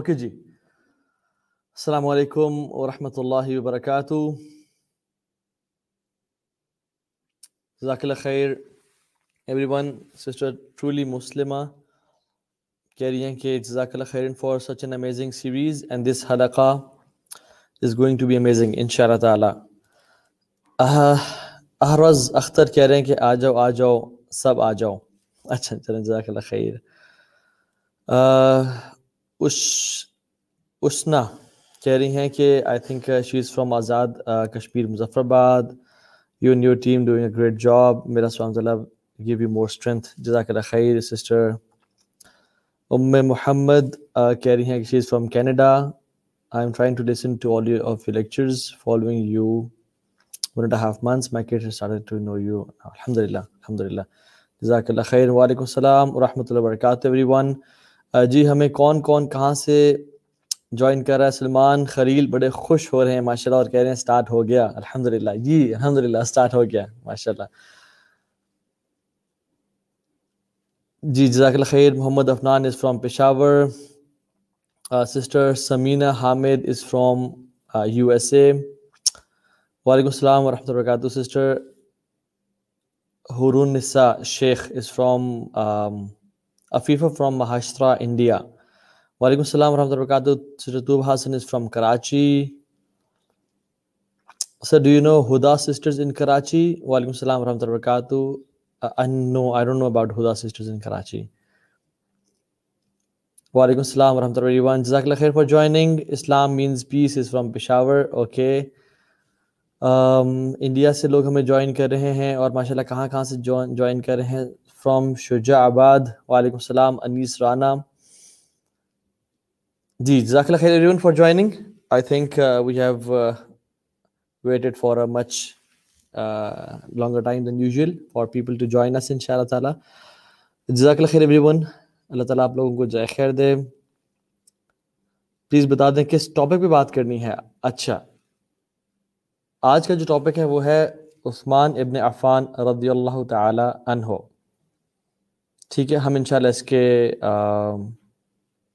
Okay جی السلام علیکم ورحمۃ اللہ وبرکاتہ جزاک اللہ خیر ایوری ون سسٹر ٹرولی مسلمہ کہہ رہی ہیں کہ جزاک اللہ خیر for such an amazing series and this حلقہ is going to be amazing ان شاء اللہ تعالیٰ احرز اختر کہہ رہے ہیں کہ آ جاؤ آ جاؤ سب آ جاؤ اچھا چلیں جزاک اللہ خیر اس، اسنا کہہ رہی ہیں کہ I think she is from Azad Kashmir Muzaffarabad you and your team doing a great job میرا سلام اللہ گیو یو مور اسٹرینتھ جزاک اللہ خیر سسٹر ام محمد کہہ رہی ہیں کہ she is from Canada I am trying to listen to all you of you lectures following you one and half months my cat started to know you الحمد للہ الحمد للہ جزاک اللہ خیر وعلیکم السلام ورحمۃ اللہ وبرکاتہ ایوری ون جی ہمیں کون کون، کہاں سے جوائن کر رہا ہے؟ سلمان، خلیل بڑے خوش ہو رہے ہیں ماشاء اللہ اور کہہ رہے ہیں اسٹارٹ ہو گیا۔ الحمد للہ جی الحمد للہ اسٹارٹ ہو گیا ماشاء اللہ جی جزاک اللہ خیر، Muhammad Afnan is from Peshawar sister Samina Hamid is from U S A وعلیکم السلام ورحمۃ اللہ وبرکاتہ sister Haroon Nisa Shaikh is from Afifa from Maharashtra India وعلیکم السلام ورحمۃ اللہ وبرکاتہ۔ Ratoob Hassan is from Karachi sir do you know Huda sisters in Karachi وعلیکم السلام ورحمۃ اللہ وبرکاتہ۔ No I don't know about Huda sisters in Karachi وعلیکم السلام ورحمۃ اللہ وبرکاتہ۔ جزاک اللہ خیر for joining Islam means peace is from Peshawar okay India سے لوگ ہمیں جوائن کر رہے ہیں اور ماشاء اللہ کہاں کہاں سے جوائن کر رہے ہیں؟ فرام شجاع آباد وعلیکم السلام انیس رانا جی جزاک اللہ خیر even for joining I think we have waited for a much longer time than usual for people to join us ان شاء اللہ تعالیٰ جزاک اللہ خیر ایوری ون اللہ تعالیٰ آپ لوگوں کو جائے خیر دے پلیز بتا دیں کس ٹاپک پہ بات کرنی ہے اچھا آج کا جو ٹاپک ہے وہ ہے عثمان ابن عفان رضی اللہ تعالی عنہ ٹھیک ہے، ہم انشاءاللہ اس کے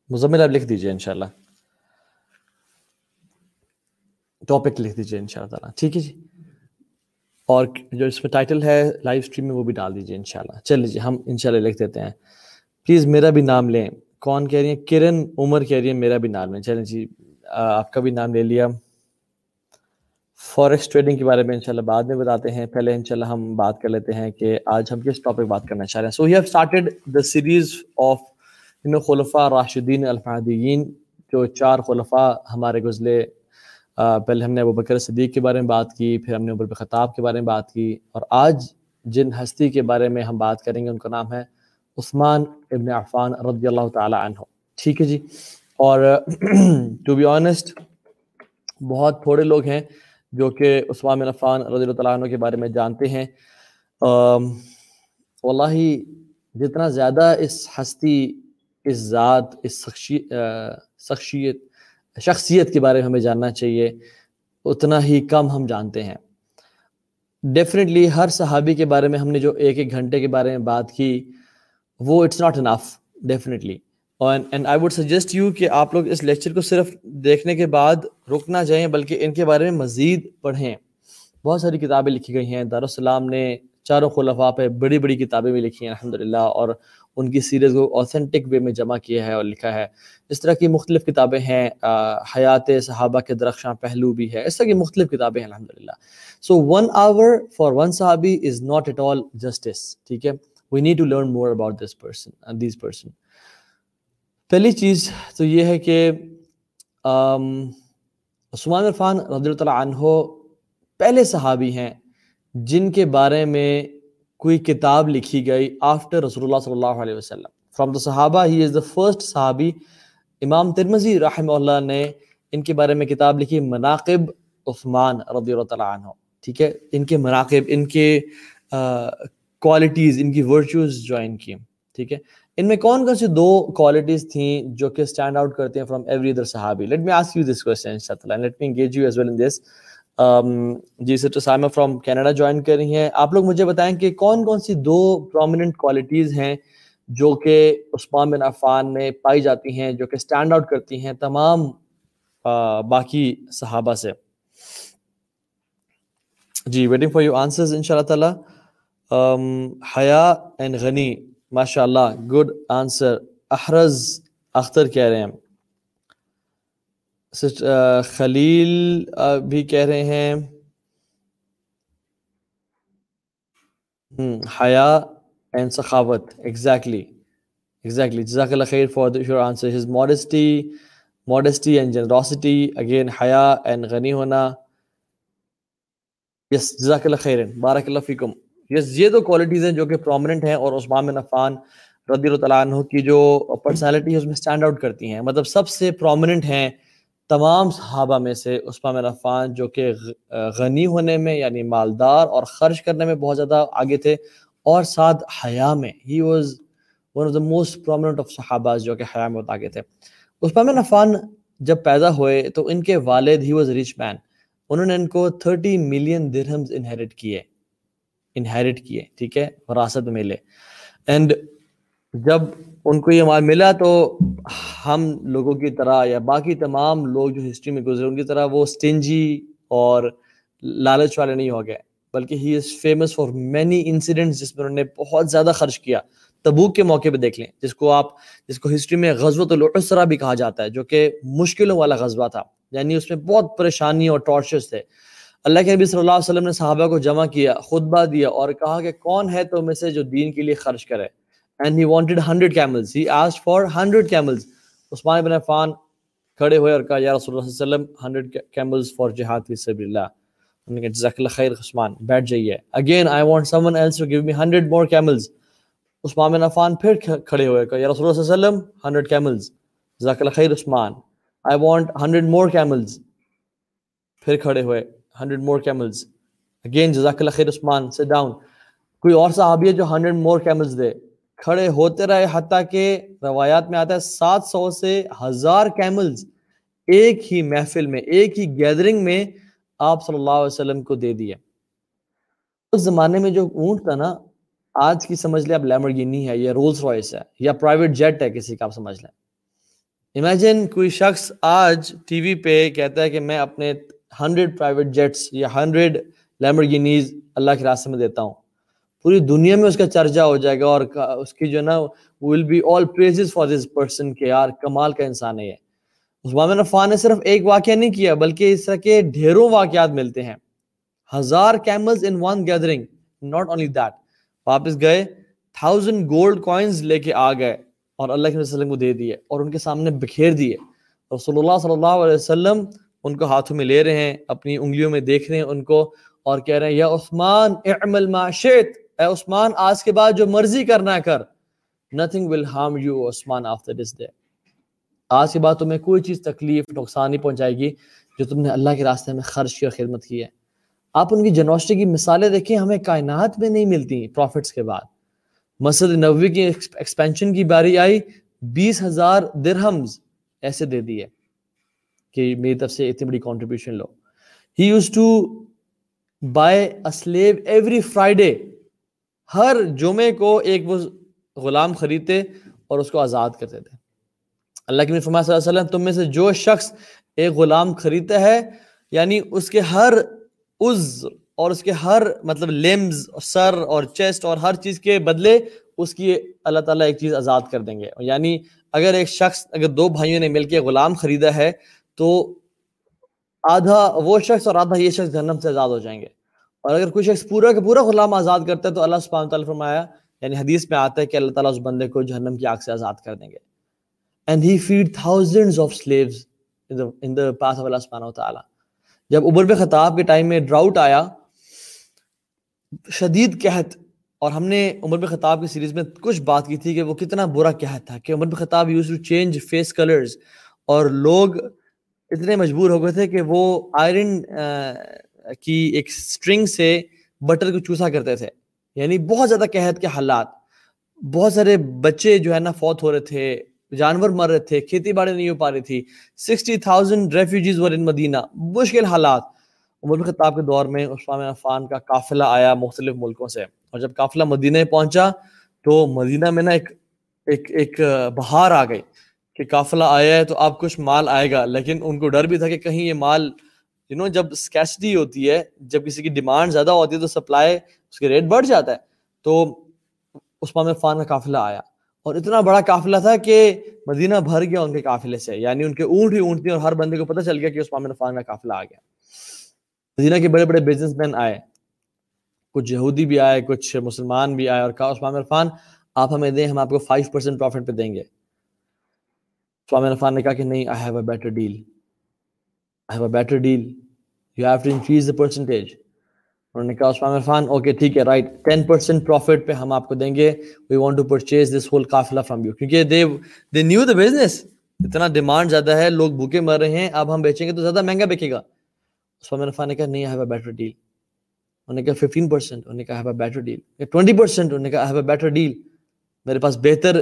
مزمل آپ لکھ دیجیے انشاءاللہ۔ ٹاپک لکھ دیجیے انشاءاللہ تعالیٰ۔ ٹھیک ہے جی۔ اور جو اس میں ٹائٹل ہے لائیو سٹریم میں وہ بھی ڈال دیجیے انشاءاللہ۔ چل لیجیے ہم انشاءاللہ لکھ دیتے ہیں۔ پلیز میرا بھی نام لیں۔ کون کہہ رہی ہیں؟ کرن عمر کہہ رہی ہیں، میرا بھی نام لیں۔ چلیں جی آپ کا بھی نام لے لیا۔ فوریکس ٹریڈنگ کے بارے میں انشاءاللہ بعد میں بتاتے ہیں۔ پہلے انشاءاللہ ہم بات کر لیتے ہیں کہ آج ہم کس ٹاپک بات کرنا چاہ رہے ہیں۔ So have started the series of you know راشدین الفادین جو چار خلفاء ہمارے گزلے پہلے ہم نے ابو بکر صدیق کے بارے میں بات کی، پھر ہم نے عمر خطاب کے بارے میں بات کی۔ اور آج جن ہستی کے بارے میں ہم بات کریں گے، ان کا نام ہے عثمان ابن عفان رضی اللہ تعالی عنہ۔ ٹھیک ہے جی۔ اور ٹو بی آنیسٹ بہت تھوڑے لوگ ہیں جو کہ عثمان بن عفان رضی اللہ تعالیٰ عنہ کے بارے میں جانتے ہیں۔ واللہ جتنا زیادہ اس ہستی، اس ذات، اس شخصیت شخصیت کے بارے میں ہمیں جاننا چاہیے، اتنا ہی کم ہم جانتے ہیں۔ ڈیفینیٹلی ہر صحابی کے بارے میں ہم نے جو ایک ایک گھنٹے کے بارے میں بات کی، وہ it's not enough definitely and I would suggest you کہ آپ لوگ اس لیکچر کو صرف دیکھنے کے بعد رکنا چاہیں بلکہ ان کے بارے میں مزید پڑھیں۔ بہت ساری کتابیں لکھی گئی ہیں۔ دارالسلام نے چاروں خلفاء پہ بڑی بڑی کتابیں بھی لکھی ہیں الحمد للہ اور ان کی سیریز کو اوتھینٹک وے میں جمع کیا ہے اور لکھا ہے۔ اس طرح کی مختلف کتابیں ہیں۔ حیات صحابہ کے درخشاں پہلو بھی ہے۔ اس طرح کی مختلف کتابیں ہیں الحمد للہ so one hour for one صحابی is not at all justice ٹھیک ہے؟ We need to learn more about this person these person پہلی چیز تو یہ ہے کہ عثمان عرفان رضی اللہ تعالیٰ عنہ پہلے صحابی ہیں جن کے بارے میں کوئی کتاب لکھی گئی آفٹر رسول اللہ صلی اللہ علیہ وسلم۔ فرام دا صحابہ ہی از دا فرسٹ صحابی، امام ترمزی رحمہ اللہ نے ان کے بارے میں کتاب لکھی، مناقب عثمان رضی اللہ تعالیٰ عنہ۔ ٹھیک ہے؟ ان کے مناقب، ان کے کوالٹیز ان کی ورچوز جوائن کی ٹھیک ہے؟ ان میں کون کون سی دو کوالٹیز تھیں جو کہ اسٹینڈ آؤٹ کرتے ہیں فرام ایوری ادر صحابی? Let me ask you this question let me engage you as well in this G sir Saima from Canada join کر رہی ہیں۔ آپ لوگ مجھے بتائیں کہ کون کون سی دو پرومیننٹ کوالٹیز ہیں جو کہ عثمان بن عفان میں پائی جاتی ہیں، جو کہ اسٹینڈ آؤٹ کرتی ہیں تمام باقی صحابہ سے؟ جی ویٹنگ فار یو آنسرز ان شاء اللہ تعالیٰ um، حیا اینڈ غنی۔ ماشاء اللہ گڈ آنسر احرز اختر کہہ رہے ہیں خلیل بھی کہہ رہے ہیں۔ حیا اینڈ سخاوت ایگزیکٹلی ایگزیکٹلی جزاک اللہ خیر for your answer his modesty modesty and generosity again حیا اینڈ غنی ہونا۔ یس جزاک اللہ خیر بارک اللہ فیکم۔ یس یہ دو کوالٹیز ہیں جو کہ پرومننٹ ہیں اور عثمان بن عفان رضی اللہ تعالیٰ عنہ کی جو پرسنالٹی ہے اس میں اسٹینڈ آؤٹ کرتی ہیں۔ مطلب سب سے پرومننٹ ہیں تمام صحابہ میں سے عثمان بن عفان جو کہ غنی ہونے میں یعنی مالدار اور خرچ کرنے میں بہت زیادہ آگے تھے اور ساتھ حیا میں۔ He was one of the most prominent of صحابہ جو کہ حیا میں بہت آگے تھے۔ عثمان بن عفان جب پیدا ہوئے تو ان کے والد ہی واز ریچ مین انہوں نے ان کو تھرٹی ملین درہمز انہیرٹ کیے۔ انہیرٹ کیے، ٹھیک ہے؟ وراثت میں ملے اینڈ جب ان کو یہ مال ملا تو ہم لوگوں کی طرح یا باقی تمام لوگ جو ہسٹری میں گزرے، ان کی طرح وہ اسٹینجی اور لالچ والے نہیں ہو گئے۔ بلکہ he is famous for many incidents جس میں انہوں نے بہت زیادہ خرچ کیا۔ تبوک کے موقع پہ دیکھ لیں، جس کو آپ، جس کو ہسٹری میں غزوۃ العسرہ بھی کہا جاتا ہے، جو کہ مشکلوں والا غزوہ تھا۔ یعنی اس میں بہت پریشانی اور ٹارچرز تھے۔ اللہ کے نبی صلی اللہ علیہ وسلم نے صحابہ کو جمع کیا، خطبہ دیا اور کہا کہ کون ہے تو میں سے جو دین کے لیے خرچ کرے۔ And he wanted hundred camels he ask for hundred camels Usman bin Affan کھڑے ہوئے اور کہا، یا رسول اللہ صلی اللہ علیہ وسلم ہنڈریڈ کیملز فار جہاد فی سبیل اللہ انہوں نے کہا، جزاک اللہ خیر عثمان، بیٹھ جائیے۔ Again I want someone else to give me hundred more camels Usman bin Affan پھر کھڑے ہوئے کہا یا رسول اللہ صلی اللہ علیہ وسلم ہنڈریڈ کیملز جزاک اللہ خیر Usman I want hundred more camels پھر کھڑے ہوئے۔ ہنڈریڈ مور کیملز اگین جزاک اللہ خیر عثمان سے ڈاؤن کوئی اور صحابی ہے جو ہنڈریڈ مور کیملز دے؟ کھڑے ہوتے رہے، حتیٰ کہ روایات میں آتا ہے سات سو سے ہزار کیملز ایک ہی محفل میں، ایک ہی گیدرنگ میں آپ صلی اللہ علیہ وسلم کو دے دیا اس زمانے میں جو اونٹ تھا نا، آج کی سمجھ لیں، اب لیمرگینی ہے، یا رولز رائس ہے، یا پرائیویٹ جیٹ ہے، کسی کا آپ سمجھ لیں۔ امیجن کوئی شخص آج ٹی وی پہ کہتا ہے کہ میں اپنے ہنڈریڈ پرائیویٹ جیٹس یا ہنڈریڈ لیمرگینیز اللہ کے راستے میں دیتا ہوں۔ پوری دنیا میں اس کا چرچا ہو جائے گا اور اس کی جو نا will be all praises for this person کہ یار، کمال کا انسان ہے یہ۔ عثمان بن عفان نے صرف ایک واقعہ نہیں کیا، بلکہ اس طرح کے ڈھیروں واقعات ملتے ہیں۔ ہزار camels in one gathering not only that واپس گئے تھاؤزینڈ گولڈ کوائنز لے کے آ گئے اور اللہ کے وسلم کو دے دیے اور ان کے سامنے بکھیر دیے۔ رسول اللہ صلی اللہ علیہ وسلم ان کو ہاتھوں میں لے رہے ہیں، اپنی انگلیوں میں دیکھ رہے ہیں ان کو اور کہہ رہے ہیں، یا عثمان، اعمل ما شئت۔ اے عثمان، آج کے بعد جو مرضی کرنا کر۔ Nothing will harm you Usman, after this day. آج کے بعد تمہیں کوئی چیز تکلیف، نقصان نہیں پہنچائے گی جو تم نے اللہ کے راستے میں خرچ کی اور خدمت کی ہے۔ آپ ان کی جنوسٹی کی مثالیں دیکھیں، ہمیں کائنات میں نہیں ملتی پروفٹس کے بعد۔ مسجد نبوی کی ایکسپینشن کی باری آئی، بیس ہزار درہمز ایسے دے دیے۔ کہ میری طرف سے اتنی بڑی contribution love. He use to buy slave every Friday ہر جمعے کو ایک وہ غلام خریدتے اور اس کو آزاد کرتے تھے۔ اللہ کی فرما صلی اللہ علیہ وسلم، تم میں سے جو شخص ایک غلام خریدتا ہے یعنی اس کے ہر عز اور اس کے ہر مطلب لیمز سر اور چیسٹ اور ہر چیز کے بدلے اس کی اللہ تعالیٰ ایک چیز آزاد کر دیں گے۔ یعنی اگر ایک شخص، اگر دو بھائیوں نے مل کے غلام خریدا ہے تو آدھا وہ شخص اور آدھا یہ شخص جہنم سے آزاد ہو جائیں گے۔ اور اگر کوئی شخص پورا کا پورا غلام آزاد کرتا ہے تو اللہ سبحانہ تعالیٰ فرمایا یعنی حدیث میں آتا ہے کہ اللہ تعالیٰ اس بندے کو جہنم کی آگ سے آزاد کر دیں گے۔ And he freed thousands of slaves in the path of اللہ سبحانہ تعالیٰ جب عمر بن خطاب کے ٹائم میں ڈراؤٹ آیا، شدید قحط، اور ہم نے عمر بن خطاب کی سیریز میں کچھ بات کی تھی کہ وہ کتنا برا قحط تھا کہ Umar bin Khattab use to change face colours اور لوگ اتنے مجبور ہو گئے تھے کہ وہ آئرن کی ایک سٹرنگ سے بٹر کو چوسا کرتے تھے۔ یعنی بہت زیادہ قحط کے حالات۔ بہت سارے بچے جو ہے نا فوت ہو رہے تھے، جانور مر رہے تھے، کھیتی باڑی نہیں ہو پا رہی تھی۔ Sixty thousand refugees were in Medina مشکل حالات۔ عمر خطاب کے دور میں عثمان عفان کا قافلہ آیا مختلف ملکوں سے۔ اور جب قافلہ مدینہ پہنچا تو مدینہ میں نا ایک ایک ایک بہار آ گئی۔ کہ قافلہ آیا ہے تو اب کچھ مال آئے گا۔ لیکن ان کو ڈر بھی تھا کہ کہیں یہ مال یو نو جب اسکیسٹی ہوتی ہے، جب کسی کی ڈیمانڈ زیادہ ہوتی ہے تو سپلائی اس کے ریٹ بڑھ جاتا ہے۔ تو عثمان عفان کا قافلہ آیا۔ اور اتنا بڑا قافلہ تھا کہ مدینہ بھر گیا ان کے قافلے سے۔ یعنی ان کے اونٹ ہی اونٹ تھی اور ہر بندے کو پتہ چل گیا کہ عثمان عفان کا قافلہ آ گیا۔ مدینہ کے بڑے بڑے بزنس مین آئے۔ کچھ یہودی بھی آئے، کچھ مسلمان بھی آئے اور کہا، عثمان عرفان، آپ ہمیں دیں، ہم آپ کو فائیو پرسینٹ پروفٹ پہ دیں گے۔ عثمان عرفان نے کہا کہ نہیں I have a better deal I have a better deal. You have to increase the percentage. انہوں نے کہا عثمان عرفان اوکے ٹھیک ہے رائٹ ٹین پرسینٹ پروفٹ پہ ہم آپ کو دیں گے. We want to purchase this whole قافلہ فرام یو کیونکہ they they knew the business اتنا ڈیمانڈ زیادہ ہے، لوگ بھوکے مر رہے ہیں، اب ہم بیچیں گے تو زیادہ مہنگا بکے گا. عثمان عرفان نے کہا، نہیں ہیو اے بیٹر ڈیل انہوں نے کہا ففٹین پرسینٹ انہوں نے کہا have a better deal twenty percent انہوں نے کہا ہیو اے بیٹر ڈیل میرے پاس بہتر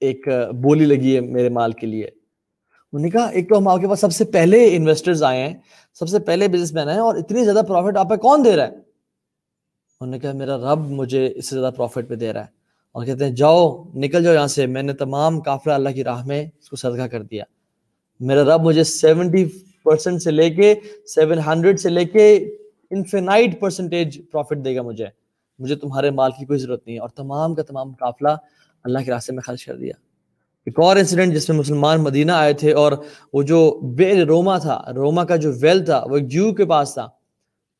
ایک بولی لگی ہے میرے مال کے لیے۔ انہوں نے کہا، ایک تو ہم آپ کے پاس سب سے پہلے انویسٹرز آئے ہیں، سب سے پہلے بزنس مین ہیں، اور اتنی زیادہ پروفٹ آپ پہ کون دے رہا ہے؟ انہوں نے کہا، میرا رب مجھے اس سے زیادہ پروفٹ پہ دے رہا ہے۔ اور کہتے ہیں، جاؤ، نکل جاؤ یہاں سے۔ میں نے تمام قافلہ اللہ کی راہ میں اس کو صدقہ کر دیا۔ میرا رب مجھے سیونٹی پرسینٹ سے لے کے سیون ہنڈریڈ سے لے کے انفینائٹ پرسنٹیج پروفٹ دے گا مجھے۔ مجھے تمہارے مال کی کوئی ضرورت نہیں ہے۔ اور تمام کا تمام قافلہ اللہ کے راستے میں خرچ کر دیا۔ ایک اور انسیڈنٹ جس میں مسلمان مدینہ آئے تھے اور وہ جو بے روما تھا، روما کا جو ویل تھا، وہ ایک جو کے پاس تھا۔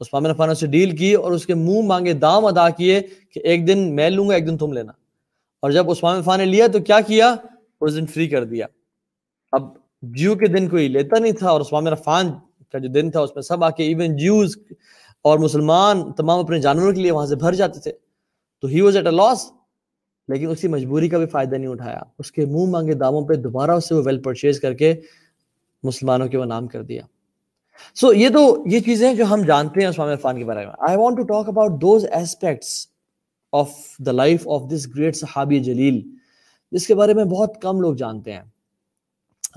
اس پامن افانہ سے ڈیل کی اور اس کے منہ مانگے دام ادا کیے کہ ایک دن میں لوں گا، ایک دن تم لینا۔ اور جب عثمان عفان نے لیا تو کیا کیا؟ اس دن فری کر دیا۔ اب جیو کے دن کوئی لیتا نہیں تھا اور عثمان عفان کا جو دن تھا، اس میں سب آ کے ایون جیوز اور مسلمان تمام اپنے جانوروں کے لیے وہاں سے بھر جاتے تھے۔ تو ہی واز ایٹ اے لاس لیکن اسی مجبوری کا بھی فائدہ نہیں اٹھایا۔ اس کے منہ مانگے داموں پہ دوبارہ اسے وہ ویل پرچیز کر کے مسلمانوں کے وہ نام کر دیا۔ سو so, یہ تو یہ چیزیں جو ہم جانتے ہیں عثمان عرفان کے بارے میں۔ I want to talk about those aspects of the life of this great صحابی جلیل جس کے بارے میں بہت کم لوگ جانتے ہیں۔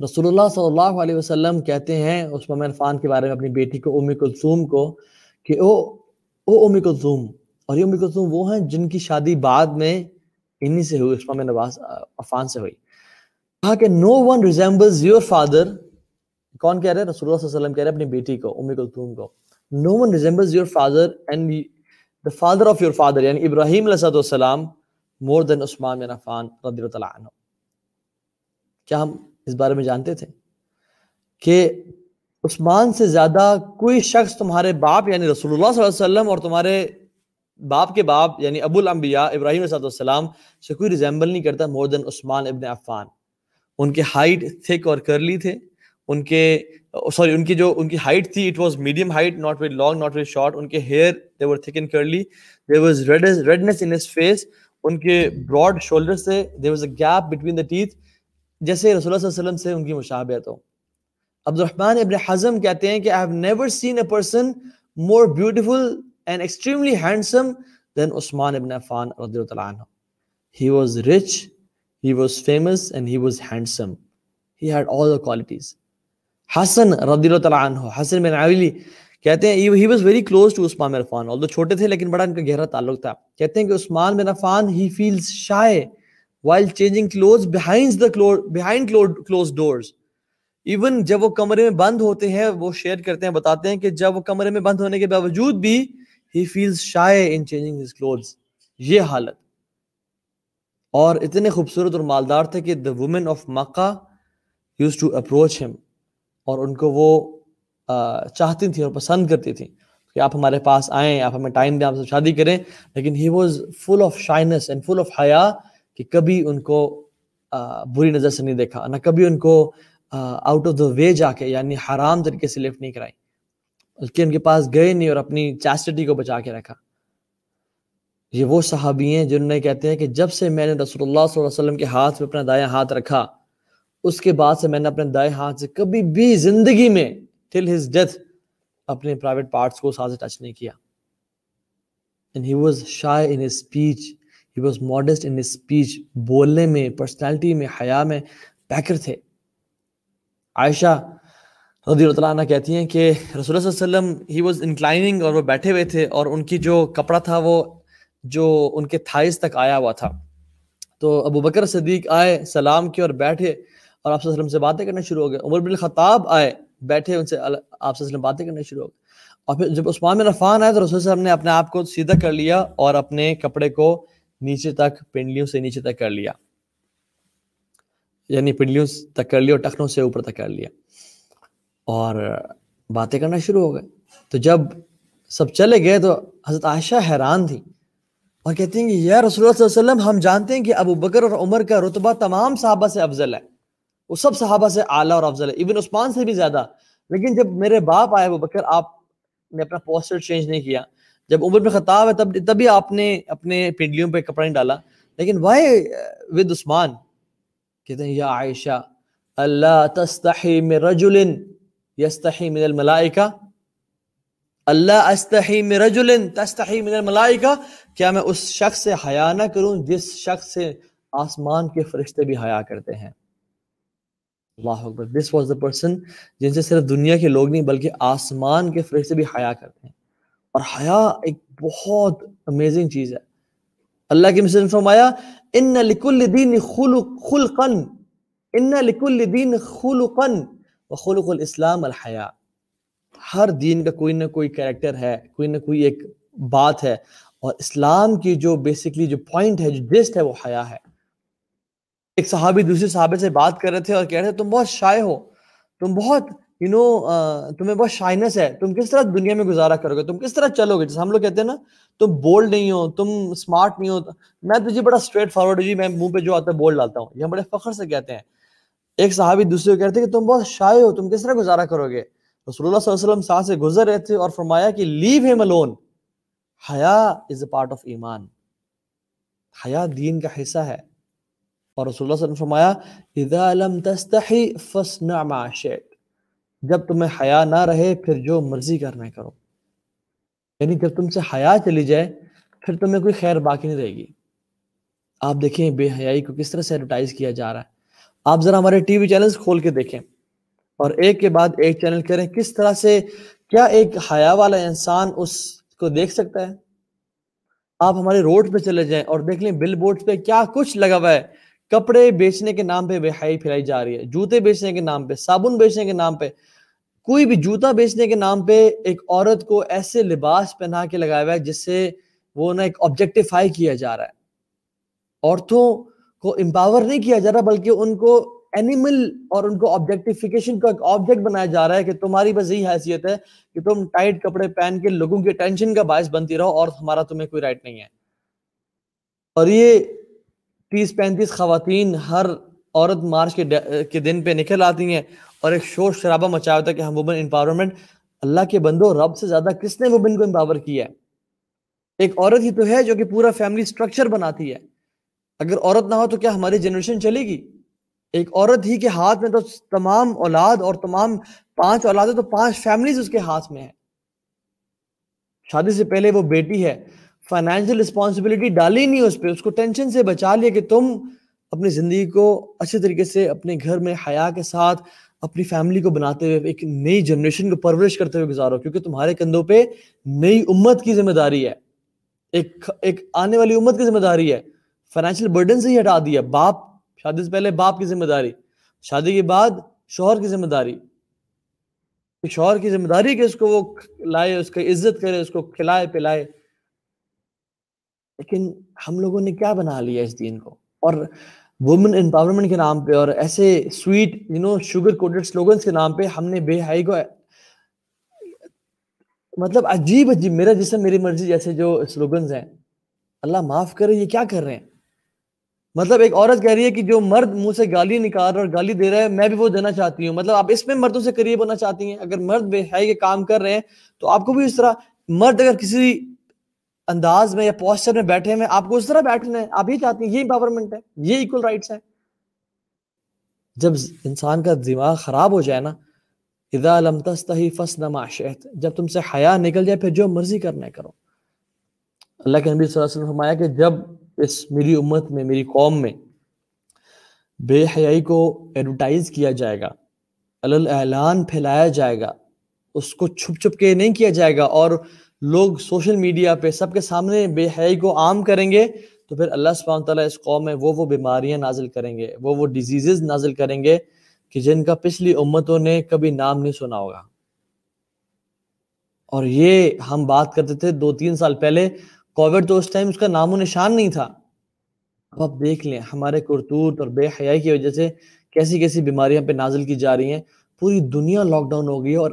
رسول اللہ صلی اللہ علیہ وسلم کہتے ہیں عثمان عرفان کے بارے میں اپنی بیٹی کو امی کلثوم کو کہ او او امی کلثوم اور یہ امی کلثوم وہ ہیں جن کی شادی بعد میں انہی سے ہوئی عثمان نواز عفان سے ہوئی۔ کہا کہ no one resembles your father کون کہہ رہے ہیں؟ رسول اللہ صلی اللہ علیہ وسلم کہہ رہے ہیں اپنی بیٹی کو، امی کلثوم کو۔ No one resembles your father and the father of your father یعنی ابراہیم علیہ السلام more than عثمان بن عفان رضی اللہ تعالیٰ عنہ۔ کیا ہم اس بارے میں جانتے تھے کہ عثمان سے زیادہ کوئی شخص تمہارے باپ یعنی رسول اللہ صلی اللہ علیہ وسلم اور تمہارے باپ کے باپ یعنی ابو الانبیاء ابراہیم علیہ السلام سے کوئی ریزیمبل نہیں کرتا مور دین عثمان ابن عفان۔ ان کے ہائٹ تھک اور کرلی تھے۔ ان کے سوری ان کی جو، ان کی ہائٹ تھی it was medium height not very long not very short ان کے hair they were thick and curly there was redness in his face ان کے براڈ شولڈر سے there was a gap between the teeth جیسے رسول اللہ صلی اللہ علیہ وسلم سے ان کی مشابہت ہو۔ عبد الرحمن ابن حزم کہتے ہیں کہ I have never seen a person more beautiful and extremely handsome than Usman ibn Affan anhu. He was rich, he was famous, and he was handsome. He had all the qualities. Hassan anhu, Hassan bin Ali کہتے ہیں he was very close to Usman bin Affan although چھوٹے تھے لیکن بڑا ان کا گہرا تعلق تھا کہتے ہیں کہ Usman bin Affan he feels shy while changing clothes behind the behind closed doors even جب وہ کمرے میں بند ہوتے ہیں وہ شیئر کرتے ہیں بتاتے ہیں کہ جب وہ کمرے میں بند ہونے کے باوجود بھی he feels shy in changing his clothes یہ حالت۔ اور اتنے خوبصورت اور مالدار تھے کہ the woman of Mecca use to approach him اور ان کو وہ چاہتی تھیں اور پسند کرتی تھیں کہ آپ ہمارے پاس آئیں، آپ ہمیں ٹائم دیں، آپ سے شادی کریں۔ لیکن he was full of shyness and full of حیا کہ کبھی ان کو بری نظر سے نہیں دیکھا، نہ کبھی ان کو آؤٹ آف دا وے جا کے یعنی حرام طریقے سے لفٹ نہیں کرائی۔ بلکہ ان کے پاس گئے نہیں اور اپنی چیسٹی کو بچا کے رکھا۔ یہ وہ صحابی ہیں جنہوں نے کہتے ہیں کہ جب سے میں نے رسول اللہ صلی اللہ علیہ وسلم کے ہاتھ پہ اپنا دائیں ہاتھ رکھا، اس کے بعد سے میں نے اپنے دائیں ہاتھ سے کبھی بھی زندگی میں ٹل ہز ڈیتھ اپنے پرائیویٹ پارٹس کو ساتھ ٹچ نہیں کیا۔ And he was shy in his speech. He was modest in his speech. بولنے میں پرسنالٹی میں، حیا میں پیکر تھے۔ عائشہ رضی اللہ عنہ کہتی ہیں کہ رسول اللہ صلی اللہ علیہ وسلم ہی واز انکلائننگ اور وہ بیٹھے ہوئے تھے اور ان کی جو کپڑا تھا وہ جو ان کے تھائز تک آیا ہوا تھا۔ تو ابو بکر صدیق آئے سلام کیا اور بیٹھے اور آپ وسلم سے باتیں کرنا شروع ہو گئے۔ عمر بن خطاب آئے بیٹھے ان سے آپ وسلم باتیں کرنا شروع ہو گئے۔ اور پھر جب عثمان بن عفان آئے تو رسول صاحب نے اپنے آپ کو سیدھا کر لیا اور اپنے کپڑے کو نیچے تک، پنڈلیوں سے نیچے تک کر لیا۔ یعنی پنڈلیوں تک کر لیا اور ٹخنوں سے اوپر تک کر لیا۔ اور باتیں کرنا شروع ہو گئے۔ تو جب سب چلے گئے تو حضرت عائشہ حیران تھی اور کہتی ہیں کہ یا رسول اللہ صلی اللہ علیہ وسلم، ہم جانتے ہیں کہ ابو بکر اور عمر کا رتبہ تمام صحابہ سے افضل ہے۔ وہ سب صحابہ سے اعلیٰ اور افضل ہے۔ ایون عثمان سے بھی زیادہ۔ لیکن جب میرے باپ آئے ابو بکر، آپ نے اپنا پوسٹر چینج نہیں کیا۔ جب عمر میں خطاب ہے، تب تبھی آپ نے اپنے پنڈلیوں پہ کپڑا نہیں ڈالا۔ لیکن وائی ود عثمان؟ کہتے ہیں، یا عائشہ، اللہ تستحی من رجل یستحی من الملائکہ اللہ استحی من رجل تستحی من الملائکہ کیا میں اس شخص سے حیا نہ کروں جس شخص سے آسمان کے فرشتے بھی حیا کرتے ہیں؟ اللہ اکبر. دس واز دا پرسن جن سے صرف دنیا کے لوگ نہیں بلکہ آسمان کے فرشتے بھی حیا کرتے ہیں. اور حیا ایک بہت امیزنگ چیز ہے. اللہ کی مثل فرمایا ان لکل دین خلق خلقا ان لکل دین خلقا وخلق الاسلام الحیا ہر دین کا کوئی نہ کوئی کریکٹر ہے، کوئی نہ کوئی ایک بات ہے، اور اسلام کی جو بیسکلی جو پوائنٹ ہے، جو جسٹ ہے، وہ حیا ہے۔ ایک صحابی دوسرے صحابے سے بات کر رہے تھے اور کہہ رہے تھے، تم بہت شائع ہو، تم بہت یو نو تمہیں بہت شائنس ہے، تم کس طرح دنیا میں گزارا کرو گے؟ تم کس طرح چلو گے؟ جیسے ہم لوگ کہتے ہیں نا، تم بولڈ نہیں ہو، تم اسمارٹ نہیں ہو۔ میں تو جی بڑا اسٹریٹ فارورڈ جی میں منہ پہ جو آتا ہے بول ڈالتا ہوں۔ یہ ہم بڑے فخر سے کہتے ہیں۔ ایک صحابی دوسرے کو کہتے ہیں کہ تم بہت شائع ہو، تم کس طرح گزارا کرو گے؟ رسول اللہ صلی اللہ علیہ وسلم ساتھ سے گزر رہے تھے اور فرمایا کہ لیو ہیم الون حیا از اے پارٹ آف ایمان۔ حیا دین کا حصہ ہے۔ اور رسول اللہ صلی اللہ علیہ وسلم فرمایا، اذا لم تستحی فصنع ما شئت۔ جب تمہیں حیا نہ رہے، پھر جو مرضی کرنا کرو۔ یعنی جب تم سے حیا چلی جائے، پھر تمہیں کوئی خیر باقی نہیں رہے گی۔ آپ دیکھیں، بے حیائی کو کس طرح سے ایڈورٹائز کیا جا رہا ہے؟ آپ ذرا ہمارے ٹی وی چینلز کھول کے دیکھیں اور ایک کے بعد ایک چینل کریں کس طرح سے، کیا ایک حیا والا انسان اس کو دیکھ سکتا ہے؟ آپ ہمارے روڈ پہ چلے جائیں اور دیکھ لیں بل بورڈ پہ کیا کچھ لگا ہوا ہے۔ کپڑے بیچنے کے نام پہ بے حیائی پھیلائی جا رہی ہے، جوتے بیچنے کے نام پہ، صابن بیچنے کے نام پہ، کوئی بھی جوتا بیچنے کے نام پہ ایک عورت کو ایسے لباس پہنا کے لگایا ہوا ہے جس سے وہ نا ایک آبجیکٹیفائی کیا جا رہا ہے۔ عورتوں کو امپاور نہیں کیا جا رہا بلکہ ان کو اینیمل اور ان کو آبجیکٹیفیکیشن کا ایک آبجیکٹ بنایا جا رہا ہے کہ تمہاری بس یہی حیثیت ہے کہ تم ٹائٹ کپڑے پہن کے لوگوں کی ٹینشن کا باعث بنتی رہو اور ہمارا تمہیں کوئی رائٹ نہیں ہے۔ اور یہ تیس پینتیس خواتین ہر عورت مارچ کے دن پہ نکل آتی ہیں اور ایک شور شرابہ مچایا ہوتا ہے کہ ہم وومن امپاورمنٹ اللہ کے بندو، رب سے زیادہ کس نے وومن کو امپاور کیا ہے؟ ایک عورت ہی تو ہے جو کہ پورا فیملی سٹرکچر بناتی ہے۔ اگر عورت نہ ہو تو کیا ہماری جنریشن چلے گی؟ ایک عورت ہی کے ہاتھ میں تو تمام اولاد اور تمام پانچ اولاد تو پانچ فیملیز اس کے ہاتھ میں ہیں۔ شادی سے پہلے وہ بیٹی ہے فائنینشیل رسپانسبلٹی ڈالی نہیں اس پہ، اس کو ٹینشن سے بچا لیا کہ تم اپنی زندگی کو اچھے طریقے سے اپنے گھر میں حیا کے ساتھ اپنی فیملی کو بناتے ہوئے ایک نئی جنریشن کو پرورش کرتے ہوئے گزارو، کیونکہ تمہارے کندھوں پہ نئی امت کی ذمہ داری ہے۔ ایک ایک آنے والی امت کی ذمہ داری ہے۔ فائنینشیل برڈن سے ہی ہٹا دیا باپ، شادی سے پہلے باپ کی ذمہ داری، شادی کے بعد شوہر کی ذمہ داری۔ شوہر کی ذمہ داری کہ اس کو وہ لائے، اس کی عزت کرے، اس کو کھلائے، پلائے۔ لیکن ہم لوگوں نے کیا بنا لیا اس دین کو؟ اور وومن امپاورمنٹ کے نام پہ، اور ایسے sweet you know sugar coated slogans کے نام پہ ہم نے بے حائی کو مطلب عجیب عجیب، میرا جسم، میری مرضی جیسے جو سلوگنز ہیں۔ اللہ معاف کرے، یہ کیا کر رہے ہیں؟ مطلب ایک عورت کہہ رہی ہے کہ جو مرد منہ سے گالی نکال رہا اور گالی دے رہا ہے، میں بھی وہ دینا چاہتی ہوں۔ مطلب آپ اس میں مردوں سے قریب ہونا چاہتی ہیں۔ اگر مرد بے حائی کے کام کر رہے ہیں تو آپ کو بھی اس طرح مرد اگر کسی انداز میں یا پوسچر میں بیٹھے ہیں، آپ کو اس طرح بیٹھنا ہے۔ آپ یہ چاہتے ہیں، یہ امپاورمنٹ ہے، یہ ایکول رائٹس ہے جب انسان کا دماغ خراب ہو جائے نا، اذا لم تستحی فسن ما شئت، جب تم سے حیا نکل جائے، پھر جو مرضی کرنا ہے کرو۔ اللہ کے نبی صلی اللہ علیہ وسلم فرمایا کہ جب اس میری امت میں، میری قوم میں بے حیائی کو ایڈورٹائز کیا جائے گا اعلان پھیلایا جائے گا، اس کو چھپ چھپ کے نہیں کیا جائے گا اور لوگ سوشل میڈیا پہ سب کے سامنے بے حیائی کو عام کریں گے تو پھر اللہ سبحانہ تعالیٰ اس قوم میں وہ وہ بیماریاں نازل کریں گے، وہ وہ ڈیزیزز نازل کریں گے کہ جن کا پچھلی امتوں نے کبھی نام نہیں سنا ہوگا۔ اور یہ ہم بات کرتے تھے دو تین سال پہلے کووڈ تو اس ٹائم اس کا نام و نشان نہیں تھا۔ اب آپ دیکھ لیں ہمارے کرتوت اور بے حیائی کی وجہ سے کیسی کیسی بیماریاں پہ نازل کی جا رہی ہیں۔ پوری دنیا لاک ڈاؤن ہو گئی ہے اور